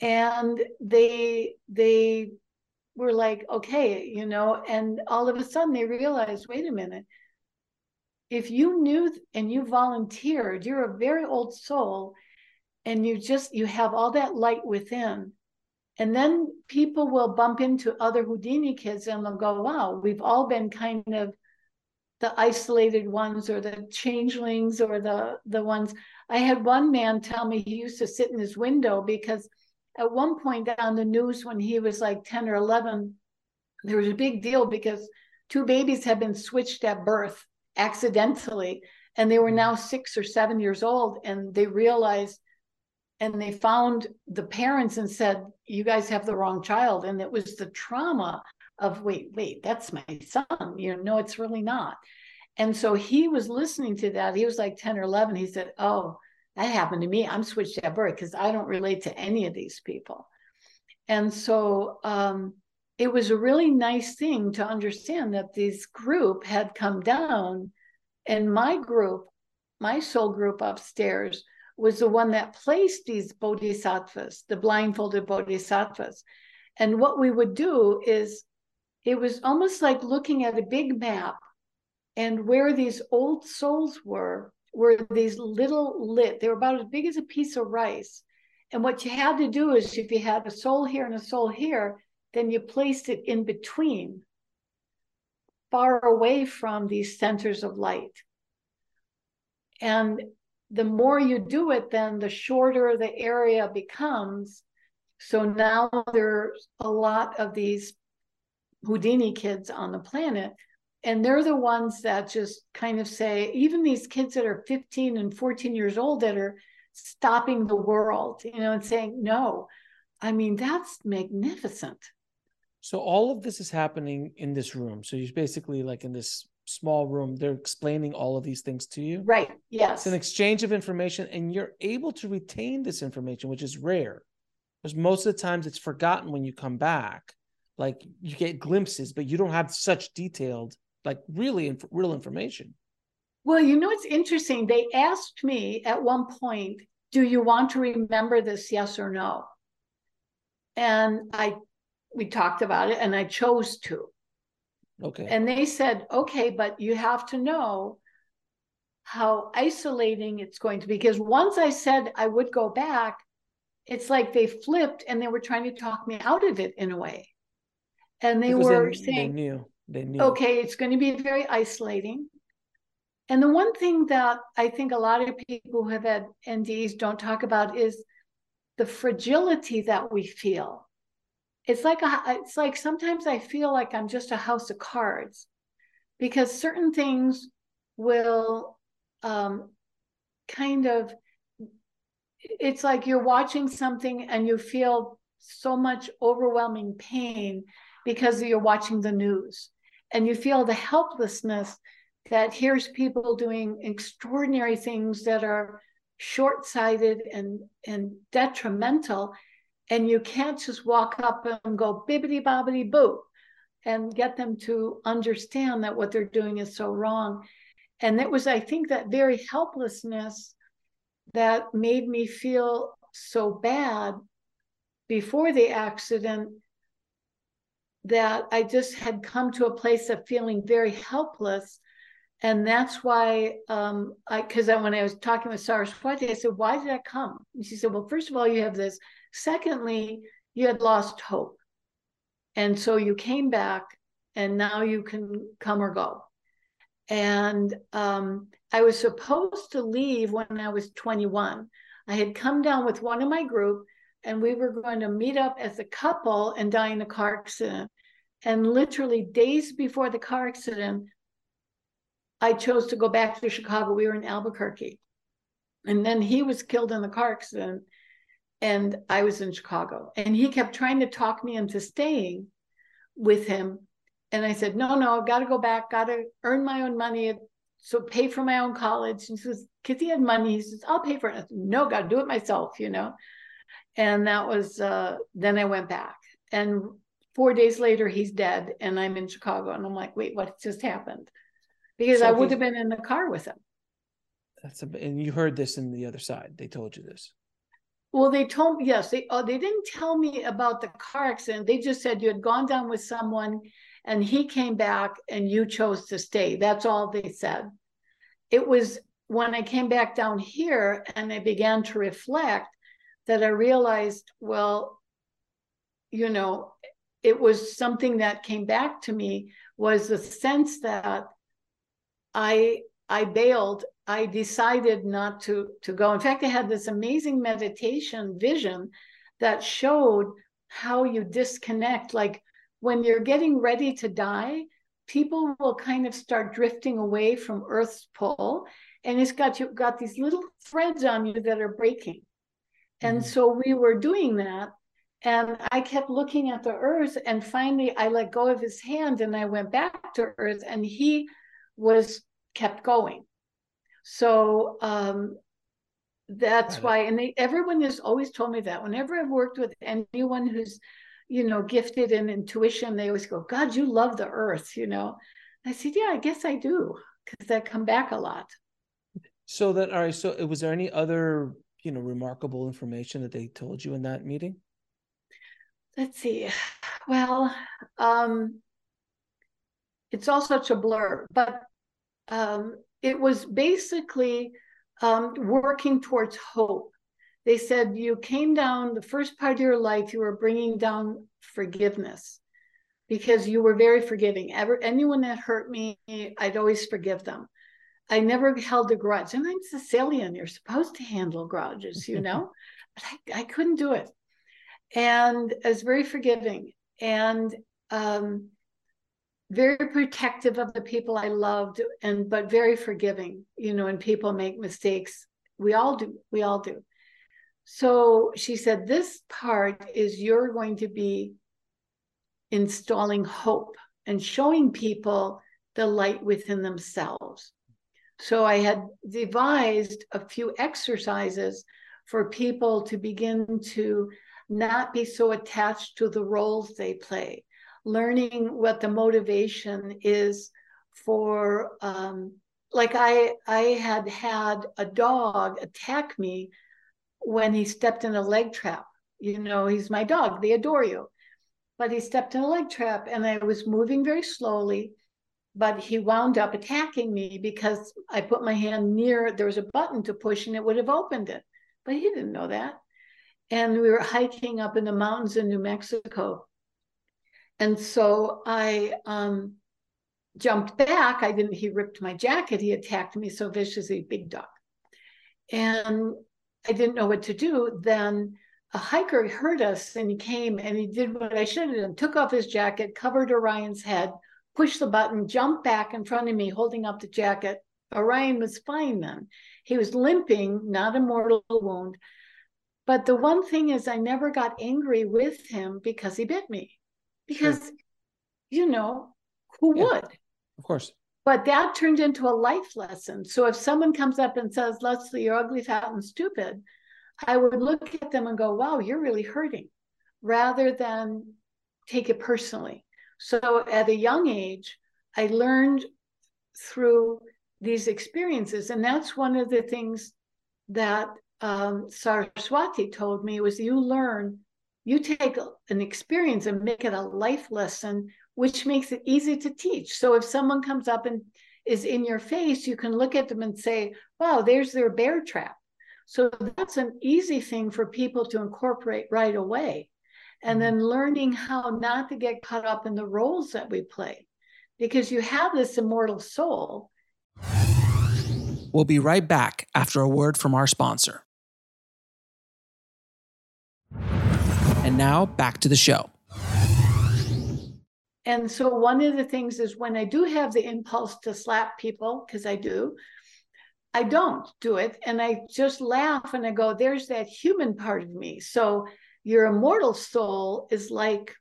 And they they were like, okay, you know, and all of a sudden they realized, wait a minute, if you knew and you volunteered, you're a very old soul and you just you have all that light within. And then people will bump into other Houdini kids and they'll go, wow, we've all been kind of the isolated ones or the changelings or the the ones. I had one man tell me he used to sit in his window because at one point on the news when he was like 10 or 11, there was a big deal because two babies had been switched at birth accidentally and they were mm-hmm. now six or seven years old and they realized and they found the parents and said you guys have the wrong child and it was the trauma of wait wait that's my son you know no it's really not and so he was listening to that he was like 10 or 11 he said oh that happened to me. I'm switched at birth because I don't relate to any of these people. And so um, it was a really nice thing to understand that this group had come down, and my group, my soul group upstairs, was the one that placed these bodhisattvas, the blindfolded bodhisattvas. And what we would do is it was almost like looking at a big map and where these old souls were were these little lit. They were about as big as a piece of rice. And what you had to do is if you had a soul here and a soul here, then you placed it in between, far away from these centers of light. And the more you do it, then the shorter the area becomes. So now there's a lot of these Houdini kids on the planet and they're the ones that just kind of say even these kids that are 15 and 14 years old that are stopping the world you know and saying no i mean that's magnificent. So all of this is happening in this room. So you're basically like in this small room they're explaining all of these things to you? Right yes. It's an exchange of information and you're able to retain this information which is rare because most of the times it's forgotten when you come back like you get glimpses but you don't have such detailed like really inf- real information. Well, you know, it's interesting. They asked me at one point, do you want to remember this, yes or no? And I, we talked about it and I chose to. Okay. And they said, okay, but you have to know how isolating it's going to be. Because once I said I would go back, it's like they flipped and they were trying to talk me out of it in a way. And they because were they, saying, they knew. They knew. Okay, it's going to be very isolating. And the one thing that I think a lot of people who have had NDEs don't talk about is the fragility that we feel. It's like a, it's like sometimes I feel like I'm just a house of cards because certain things will um, kind of it's like you're watching something and you feel so much overwhelming pain because you're watching the news and you feel the helplessness that here's people doing extraordinary things that are short-sighted and and detrimental. And you can't just walk up and go bibbity bobbity boo and get them to understand that what they're doing is so wrong. And it was i think that very helplessness that made me feel so bad before the accident that I just had come to a place of feeling very helpless. And that's why, um, I because when I was talking with Saraswati, I said, "Why did that come?" And she said, "Well, first of all, you have this. Secondly, you had lost hope, and so you came back, and now you can come or go." And um, I was supposed to leave when I was 21. I had come down with one of my group, and we were going to meet up as a couple and die in a car accident. And literally days before the car accident, I chose to go back to Chicago. We were in Albuquerque. And then he was killed in the car accident, and I was in Chicago. And he kept trying to talk me into staying with him. And I said, no, no, I've got to go back, got to earn my own money, so pay for my own college. And he says, because he had money, he says, I'll pay for it. Said, no, got to do it myself, you know. And that was, uh, then I went back. And four days later, he's dead, and I'm in Chicago. And I'm like, wait, what just happened? Because so I would have been in the car with him. That's a, and you heard this in the other side. They told you this. Well, they told me yes. They oh, they didn't tell me about the car accident. They just said you had gone down with someone and he came back and you chose to stay. That's all they said. It was when I came back down here and I began to reflect that I realized, well, you know, it was something that came back to me was the sense that I I bailed. I decided not to to go. In fact, I had this amazing meditation vision that showed how you disconnect. Like when you're getting ready to die, people will kind of start drifting away from Earth's pull, and it's got you got these little threads on you that are breaking. And mm-hmm. so we were doing that, and I kept looking at the Earth, and finally I let go of his hand, and I went back to Earth, and he was kept going. So um, that's why, and they, everyone has always told me that whenever I've worked with anyone who's you know, gifted in intuition, they always go, God, you love the earth, you know. I said, Yeah, I guess I do, because I come back a lot. So that all right, so was there any other, you know, remarkable information that they told you in that meeting? Let's see. Well, um, it's all such a blur, but um, it was basically um, working towards hope. They said you came down the first part of your life you were bringing down forgiveness because you were very forgiving. Ever anyone that hurt me i'd always forgive them. I never held a grudge. And i'm sicilian you're supposed to handle grudges you *laughs* know? But I, I couldn't do it and i was very forgiving and um, very protective of the people i loved and but very forgiving you know when people make mistakes we all do we all do so she said, This part is you're going to be installing hope and showing people the light within themselves. So I had devised a few exercises for people to begin to not be so attached to the roles they play, learning what the motivation is for. Um, like I, I had had a dog attack me when he stepped in a leg trap. You know, he's my dog, they adore you. But he stepped in a leg trap and I was moving very slowly, but he wound up attacking me because I put my hand near, there was a button to push and it would have opened it. But he didn't know that. And we were hiking up in the mountains in New Mexico. And so I um, jumped back. I didn't, he ripped my jacket. He attacked me so viciously, big dog. And I didn't know what to do, then a hiker heard us and he came and he did what I should have done took off his jacket, covered Orion's head, pushed the button, jumped back in front of me, holding up the jacket, Orion was fine then. He was limping, not a mortal wound. But the one thing is, I never got angry with him because he bit me. Because, sure. you know, who yeah, would? Of course. But that turned into a life lesson. So if someone comes up and says, Lesley, you're ugly, fat, and stupid, I would look at them and go, wow, you're really hurting, rather than take it personally. So at a young age, I learned through these experiences. And that's one of the things that um, Saraswati told me was you learn, you take an experience and make it a life lesson, which makes it easy to teach. So if someone comes up and is in your face, you can look at them and say, wow, there's their bear trap. So that's an easy thing for people to incorporate right away. And mm-hmm. then learning how not to get caught up in the roles that we play because you have this immortal soul. We'll be right back after a word from our sponsor. And now back to the show. And so, one of the things is when I do have the impulse to slap people, because I do, I don't do it. And I just laugh and I go, there's that human part of me. So, your immortal soul is like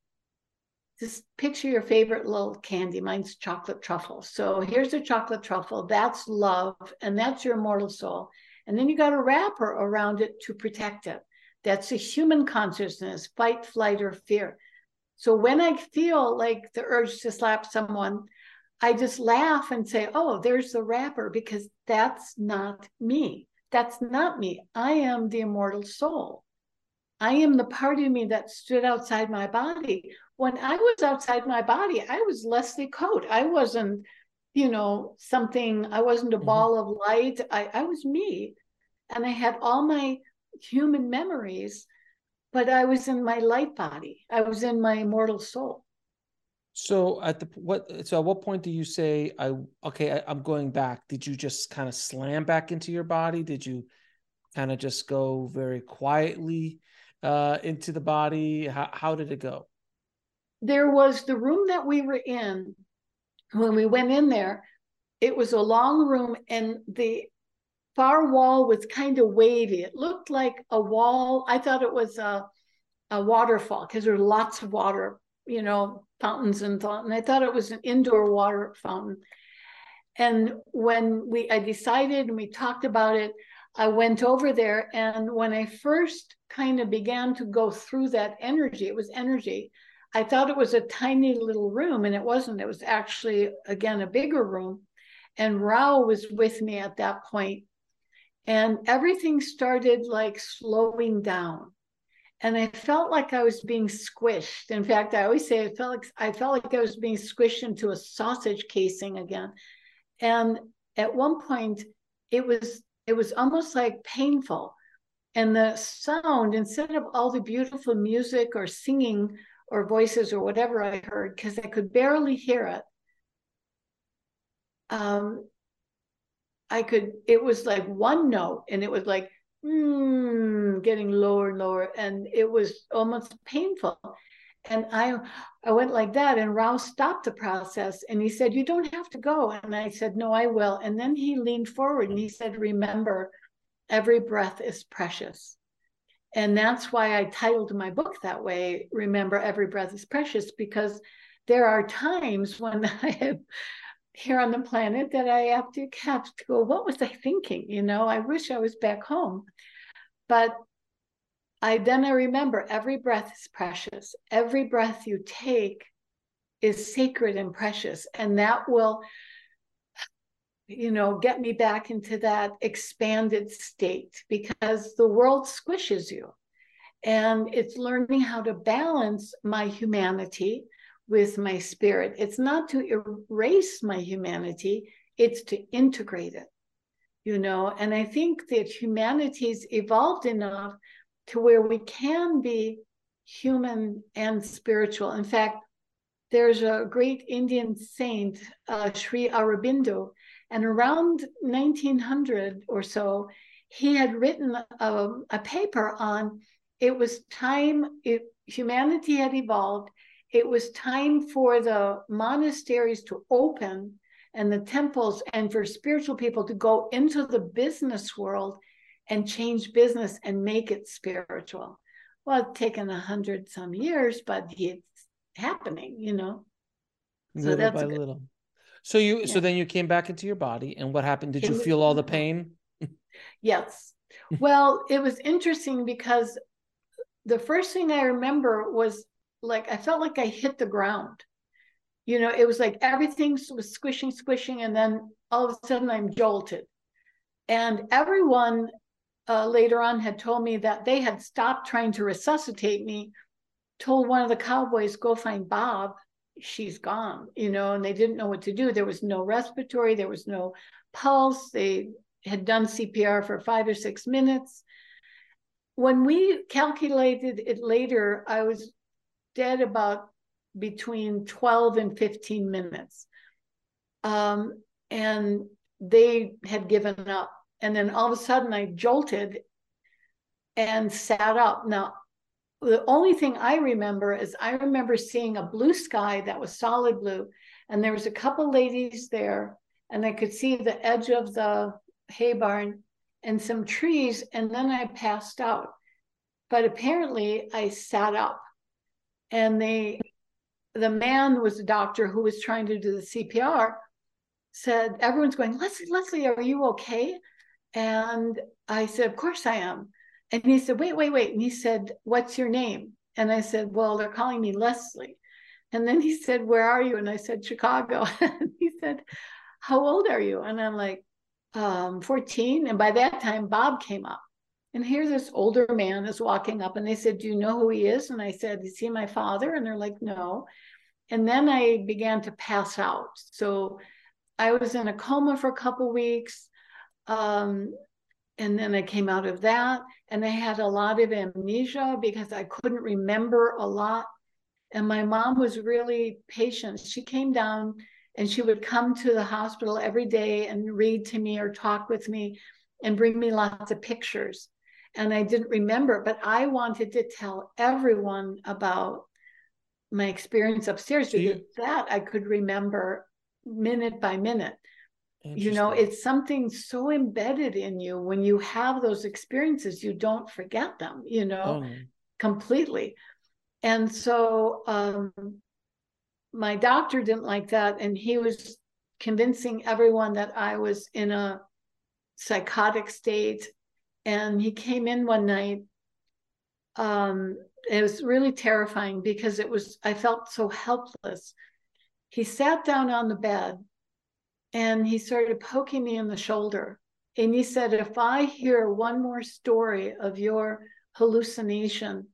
just picture your favorite little candy. Mine's chocolate truffle. So here's a chocolate truffle. That's love, and that's your immortal soul. And then you got a wrapper around it to protect it. That's a human consciousness, fight, flight, or fear. So when I feel like the urge to slap someone, I just laugh and say, Oh, there's the wrapper, because that's not me. That's not me. I am the immortal soul. I am the part of me that stood outside my body when I was outside my body, I was Lesley Coate. I wasn't, you know, something, I wasn't a mm-hmm. ball of light. I, I was me. And I had all my human memories, but I was in my light body. I was in my immortal soul. So at the what so at what point do you say I okay I, I'm going back? Did you just kind of slam back into your body? Did you kind of just go very quietly uh into the body? How how did it go? there was the room that we were in when we went in there. It was a long room, and the far wall was kind of wavy. It looked like a wall. I thought it was a, a waterfall because there were lots of water, you know, fountains and. And I thought it was an indoor water fountain. And when we I decided and we talked about it, I went over there. And when I first kind of began to go through that energy, it was energy. I thought it was a tiny little room, and it wasn't. It was actually, again, a bigger room. And Rao was with me at that point, And everything started like slowing down. And I felt like I was being squished. In fact, I always say I felt like I felt like I was being squished into a sausage casing again. And at one point, it was it was almost like painful. And the sound, instead of all the beautiful music or singing or voices or whatever I heard because I could barely hear it. Um, I could, it was like one note and it was like, mm, getting lower and lower. And it was almost painful. And I, I went like that, and Rao stopped the process, and he said, "You don't have to go." And I said, "No, I will." And then he leaned forward and he said, "Remember, every breath is precious." And that's why I titled my book that way Remember Every Breath is Precious, because there are times when *laughs* I am here on the planet that I have to have to go, what was I thinking? You know, I wish I was back home. But I then I remember every breath is precious. Every breath you take is sacred and precious. And that will you know, get me back into that expanded state because the world squishes you. And it's learning how to balance my humanity with my spirit. It's not to erase my humanity, it's to integrate it, you know. And I think that humanity's evolved enough to where we can be human and spiritual. In fact, there's a great Indian saint, uh, Sri Aurobindo, and around 1900 or so, he had written a, a paper on it was time, it, humanity had evolved. It was time for the monasteries to open and the temples and for spiritual people to go into the business world and change business and make it spiritual. Well, it's taken a hundred some years, but it's happening, you know. So little by good, little. So you yeah. so then you came back into your body and what happened? Did you feel all the pain? yes. *laughs* Well, it was interesting because the first thing I remember was like I felt like I hit the ground. You know, it was like everything was squishing, squishing, and then all of a sudden I'm jolted. And everyone uh, later on had told me that they had stopped trying to resuscitate me, told one of the cowboys, go find Bob. She's gone, you know, and they didn't know what to do. There was no respiratory, there was no pulse. They had done CPR for five or six minutes. When we calculated it later, I was dead about between 12 and 15 minutes. Um, and they had given up. And then all of a sudden I jolted and sat up. Now, the only thing I remember is I remember seeing a blue sky that was solid blue. And there was a couple ladies there, and I could see the edge of the hay barn and some trees. And then I passed out. But apparently I sat up and they the man was a doctor who was trying to do the CPR, said, Everyone's going, Lesley, Lesley, are you okay? And I said, Of course I am. And he said, Wait, wait, wait. And he said, What's your name? And I said, Well, they're calling me Lesley. And then he said, Where are you? And I said, Chicago. *laughs* and he said, How old are you? And I'm like, um, 14. And by that time, Bob came up. And here this older man is walking up and they said, Do you know who he is? And I said, Is he my father? And they're like, No. And then I began to pass out. So I was in a coma for a couple weeks. Um, and then I came out of that and I had a lot of amnesia because I couldn't remember a lot. And my mom was really patient. She came down and she would come to the hospital every day and read to me or talk with me and bring me lots of pictures. And I didn't remember, but I wanted to tell everyone about my experience upstairs because you, that I could remember minute by minute. You know, it's something so embedded in you when you have those experiences, you don't forget them, you know, oh. completely. And so um, my doctor didn't like that. And he was convincing everyone that I was in a psychotic state. And he came in one night um, it was really terrifying because it was i felt so helpless. He sat down on the bed and he started poking me in the shoulder and he said if i hear one more story of your hallucination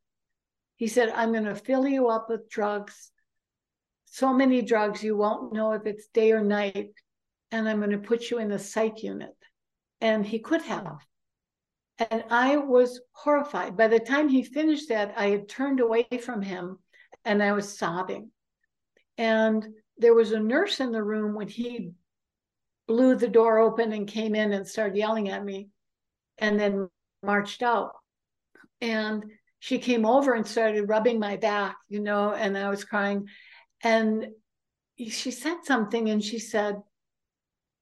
he said i'm going to fill you up with drugs so many drugs you won't know if it's day or night and i'm going to put you in the psych unit. And he could have and I was horrified. By the time he finished that, I had turned away from him and I was sobbing. And there was a nurse in the room when he blew the door open and came in and started yelling at me and then marched out. And she came over and started rubbing my back, you know, and I was crying. And she said something and she said,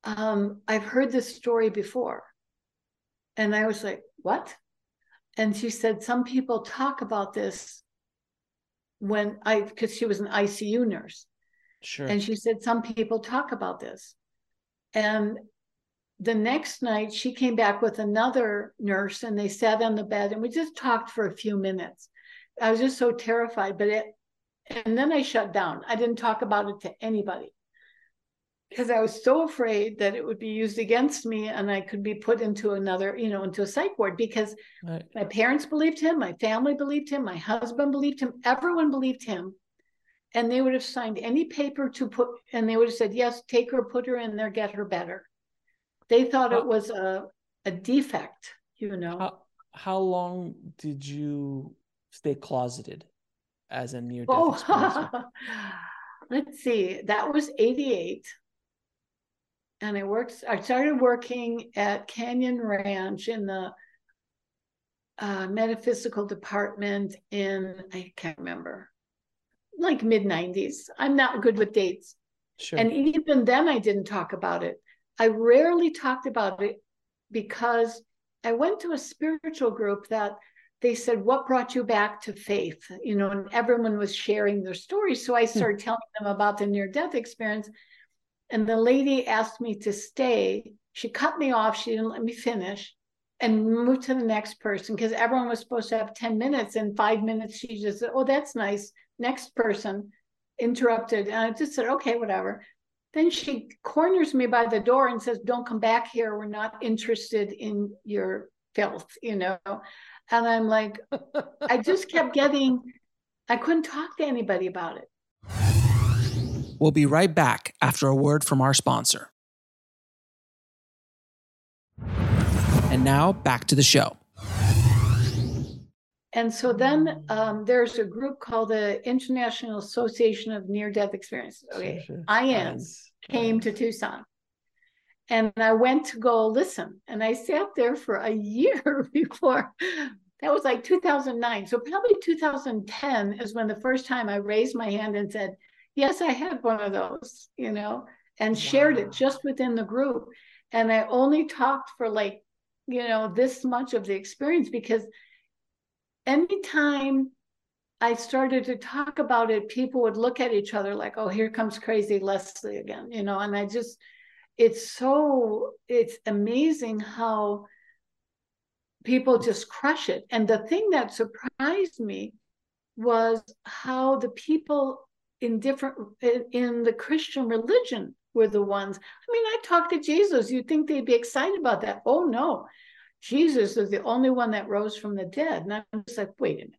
um, I've heard this story before. And I was like, what? And she said, some people talk about this when I, because she was an ICU nurse. Sure. And she said, some people talk about this. And the next night, she came back with another nurse and they sat on the bed and we just talked for a few minutes. I was just so terrified, but it, and then I shut down. I didn't talk about it to anybody because I was so afraid that it would be used against me and I could be put into another, you know, into a psych ward because right. my parents believed him, my family believed him, my husband believed him, everyone believed him. And they would have signed any paper to put, and they would have said, yes, take her, put her in there, get her better. They thought how, it was a, a defect, you know. How, how long did you stay closeted as a near death oh, *laughs* Let's see, that was 88 and I worked. I started working at Canyon Ranch in the uh, metaphysical department in I can't remember, like mid '90s. I'm not good with dates. Sure. And even then, I didn't talk about it. I rarely talked about it because I went to a spiritual group that they said, What brought you back to faith? You know, and everyone was sharing their stories. So I hmm. started telling them about the near death experience. And the lady asked me to stay. She cut me off. She didn't let me finish and moved to the next person because everyone was supposed to have 10 minutes. And five minutes, she just said, Oh, that's nice. Next person interrupted. And I just said, Okay, whatever. Then she corners me by the door and says, Don't come back here. We're not interested in your filth, you know. And I'm like, I just kept getting, I couldn't talk to anybody about it. We'll be right back after a word from our sponsor. And now back to the show. And so then um, there's a group called the International Association of Near Death Experiences. Okay, IANDS came to Tucson. And I went to go listen. And I sat there for a *laughs* year before. That was like 2009. So probably 2010 is when the first time I raised my hand and said, Yes, I had one of those, you know, and wow. shared it just within the group. And I only talked for like, you know, this much of the experience because anytime I started to talk about it, people would look at each other like, oh, here comes crazy Lesley again, you know, and I just, it's so, it's amazing how people just crush it. And the thing that surprised me was how the people in different, in the Christian religion were the ones. I mean, I talked to Jesus. You'd think they'd be excited about that. Oh, no. Jesus is the only one that rose from the dead. And I'm just like, wait a minute.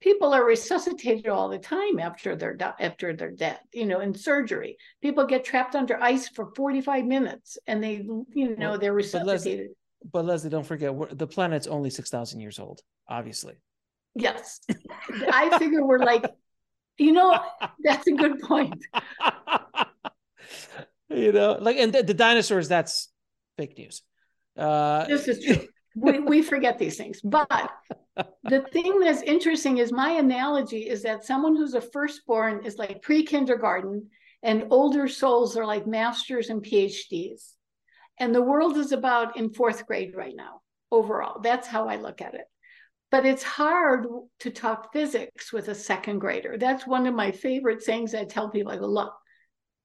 People are resuscitated all the time after they're after they're dead. You know, in surgery, people get trapped under ice for 45 minutes, and they, you know, they're resuscitated. But Lesley, but Lesley don't forget, the planet's only six thousand years old. Obviously. Yes, *laughs* I figure we're like, you know, *laughs* that's a good point. you know, like, and the, the dinosaurs, that's fake news. Uh, this is true we, we forget these things. But *laughs* the thing that's interesting is my analogy is that someone who's a firstborn is like pre kindergarten, and older souls are like masters and PhDs. And the world is about in fourth grade right now, overall. That's how I look at it. But it's hard to talk physics with a second grader. That's one of my favorite sayings I tell people I go, look,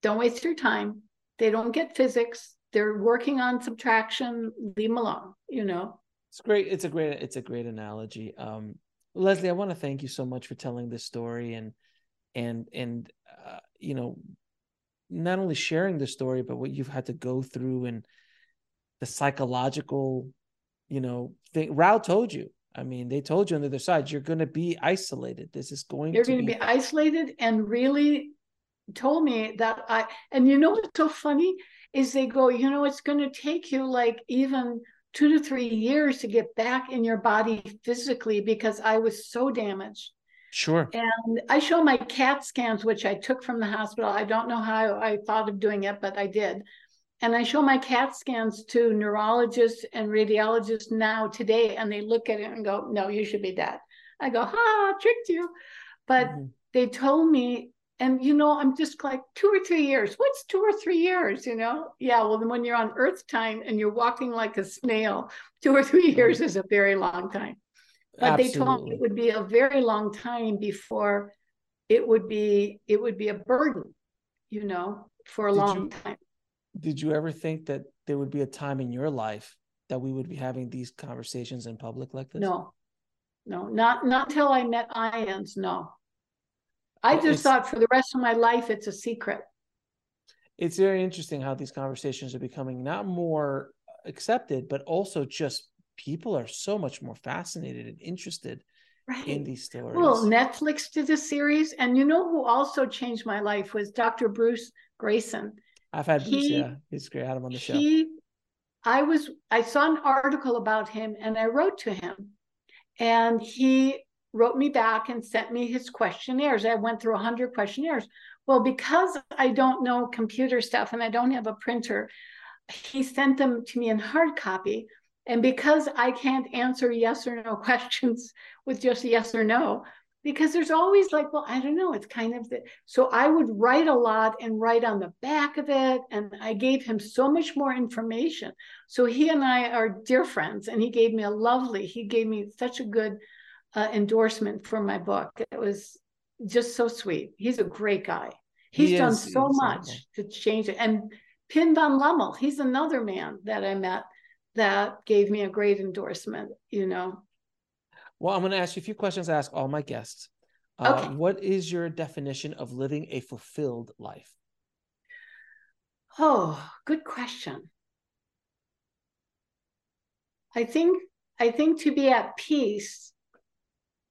don't waste your time. They don't get physics they're working on subtraction leave them alone you know it's great it's a great it's a great analogy um lesley i want to thank you so much for telling this story and and and uh, you know not only sharing the story but what you've had to go through and the psychological you know thing Rao told you I mean, they told you on the other side, you're going to be isolated. This is going to be. you're to going to be... be isolated and really told me that I, and you know what's so funny? is they go, you know, it's going to take you like even two to three years to get back in your body physically because I was so damaged. Sure. And I show my CAT scans, which I took from the hospital. I don't know how I thought of doing it, but I did. And I show my CAT scans to neurologists and radiologists now today, and they look at it and go, No, you should be dead. I go, Ha, tricked you. But mm-hmm. they told me and you know i'm just like two or three years what's two or three years you know yeah well then when you're on earth time and you're walking like a snail *laughs* two or three years is a very long time but Absolutely. they told me it would be a very long time before it would be it would be a burden you know for a did long you, time did you ever think that there would be a time in your life that we would be having these conversations in public like this no no not not till i met IANDS no I just it's, thought for the rest of my life, it's a secret. It's very interesting how these conversations are becoming not more accepted, but also just people are so much more fascinated and interested right. in these stories. Well, Netflix did a series, and you know who also changed my life was Dr. Bruce Greyson. I've had he, yeah, he's great. I had him on the show. He, I was, I saw an article about him, and I wrote to him, and he wrote me back and sent me his questionnaires. I went through 100 questionnaires. Well, because I don't know computer stuff and I don't have a printer, he sent them to me in hard copy. And because I can't answer yes or no *laughs* questions with just yes or no, because there's always like, well, I don't know, it's kind of the so I would write a lot and write on the back of it. And I gave him so much more information. So he and I are dear friends, and he gave me a lovely, he gave me such a good uh, endorsement for my book. It was just so sweet. He's a great guy. He's he done so much to change it. And Pim van Lommel, he's another man that I met that gave me a great endorsement, you know. Well, I'm going to ask you a few questions I ask all my guests. Uh, okay. What is your definition of living a fulfilled life? Oh, good question. I think I think to be at peace.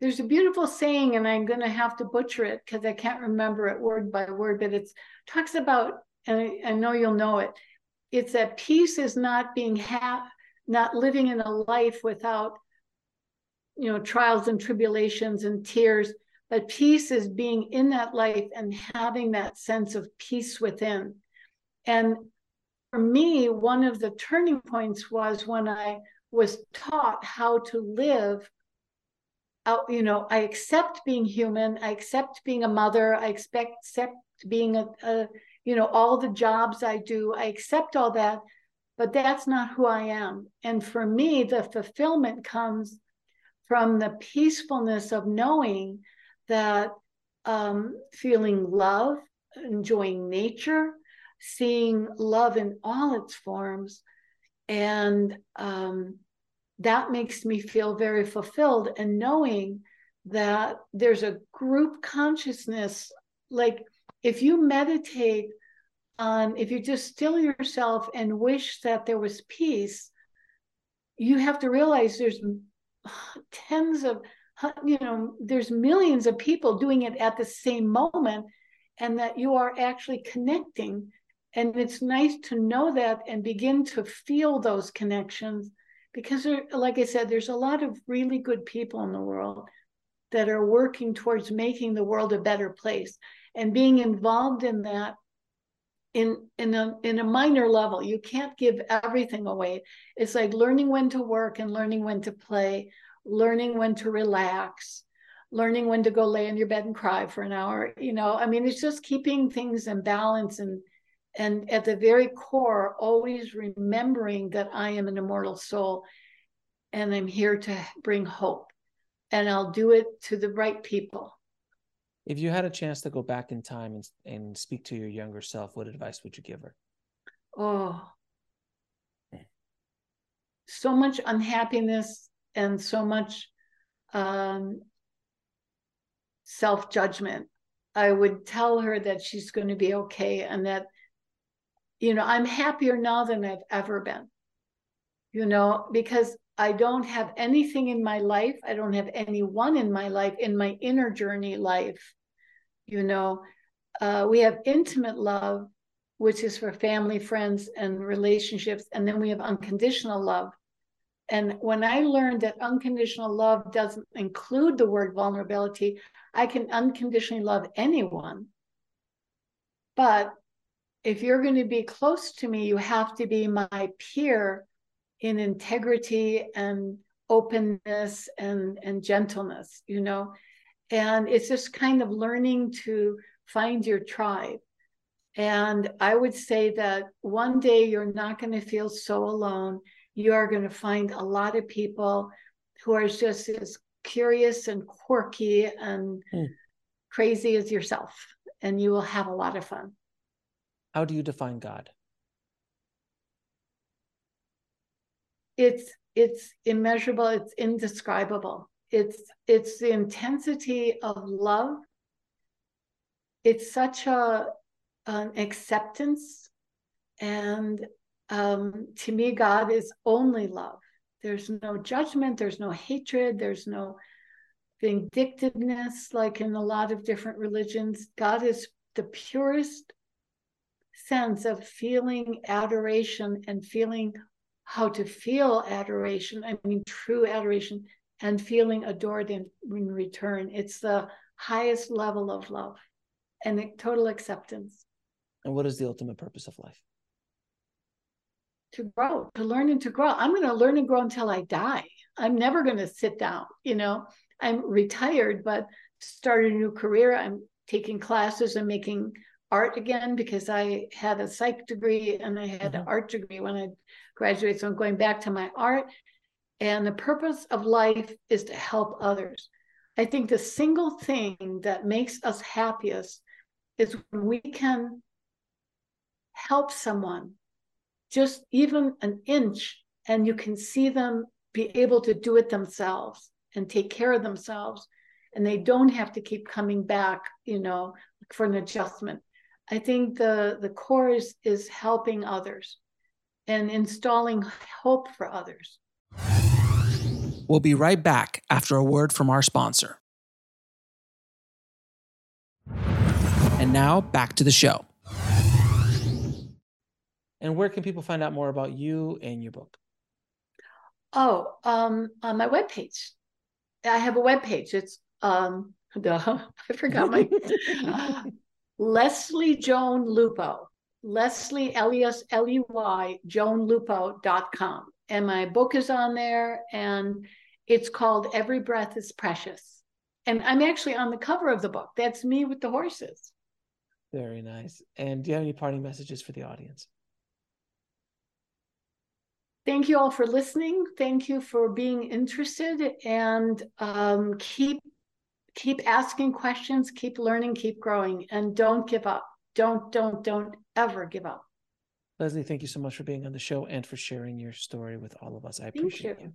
There's a beautiful saying, and I'm going to have to butcher it because I can't remember it word by word, but it talks about, and I, I know you'll know it. It's that peace is not being ha- not living in a life without you know trials and tribulations and tears but peace is being in that life and having that sense of peace within. And for me one of the turning points was when i was taught how to live out you know i accept being human i accept being a mother i expect accept being a, a you know all the jobs i do i accept all that but that's not who i am. And for me the fulfillment comes from the peacefulness of knowing that um, feeling love, enjoying nature, seeing love in all its forms. And um, that makes me feel very fulfilled. And knowing that there's a group consciousness, like if you meditate on, if you just still yourself and wish that there was peace, you have to realize there's tens of you know there's millions of people doing it at the same moment and that you are actually connecting. And it's nice to know that and begin to feel those connections because there, like i said there's a lot of really good people in the world that are working towards making the world a better place. And being involved in that in in a in a minor level you can't give everything away. It's like learning when to work and learning when to play learning when to relax learning when to go lay in your bed and cry for an hour you know? I mean it's just keeping things in balance and and at the very core always remembering that i am an immortal soul and i'm here to bring hope. And i'll do it to the right people if you had a chance to go back in time and, and speak to your younger self what advice would you give her oh so much unhappiness and so much um, self judgment. I would tell her that she's going to be okay and that, you know, I'm happier now than I've ever been, you know, because I don't have anything in my life. I don't have anyone in my life, in my inner journey life. You know, uh, we have intimate love, which is for family, friends, and relationships. And then we have unconditional love, and when I learned that unconditional love doesn't include the word vulnerability, I can unconditionally love anyone. But if you're going to be close to me, you have to be my peer in integrity and openness and, and gentleness, you know? And it's just kind of learning to find your tribe. And I would say that one day you're not going to feel so alone you are going to find a lot of people who are just as curious and quirky and mm. crazy as yourself, and you will have a lot of fun. How do you define God? It's it's immeasurable, it's indescribable. It's it's the intensity of love. It's such a an acceptance and um, to me, God is only love. There's no judgment, there's no hatred, there's no vindictiveness like in a lot of different religions. God is the purest sense of feeling adoration and feeling how to feel adoration. I mean, true adoration and feeling adored in, in return. It's the highest level of love and total acceptance. And what is the ultimate purpose of life? to grow, to learn and to grow. I'm going to learn and grow until I die. I'm never going to sit down, you know. I'm retired, but started a new career. I'm taking classes and making art again because I had a psych degree and I had mm-hmm. an art degree when I graduated. So I'm going back to my art. And the purpose of life is to help others. I think the single thing that makes us happiest is when we can help someone just even an inch and you can see them be able to do it themselves and take care of themselves. And they don't have to keep coming back you know for an adjustment. I think the the core is is helping others and installing hope for others we'll be right back after a word from our sponsor and now back to the show and where can people find out more about you and your book Oh, um, on my webpage. I have a webpage. It's um *laughs* duh, I forgot my *laughs* Lesley Joan Lupo. Lesley Elias L-E-Y Joan Lupo.com. And my book is on there and it's called Every Breath is Precious. And I'm actually on the cover of the book. That's me with the horses. Very nice. And do you have any parting messages for the audience? Thank you all for listening. Thank you for being interested and um, keep keep asking questions, keep learning, keep growing, and don't give up. Don't, don't, don't ever give up. Lesley, thank you so much for being on the show and for sharing your story with all of us. I appreciate you. you.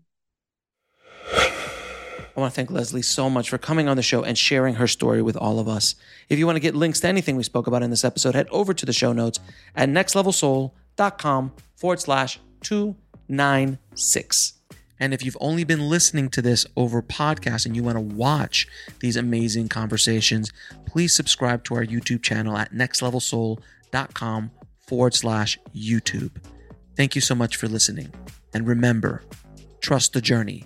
I want to thank Lesley so much for coming on the show and sharing her story with all of us. If you want to get links to anything we spoke about in this episode, head over to the show notes at nextlevelsoul.com forward slash 296. And if you've only been listening to this over podcast and you want to watch these amazing conversations, please subscribe to our YouTube channel at nextlevelsoul.com forward slash YouTube. Thank you so much for listening. And remember, trust the journey.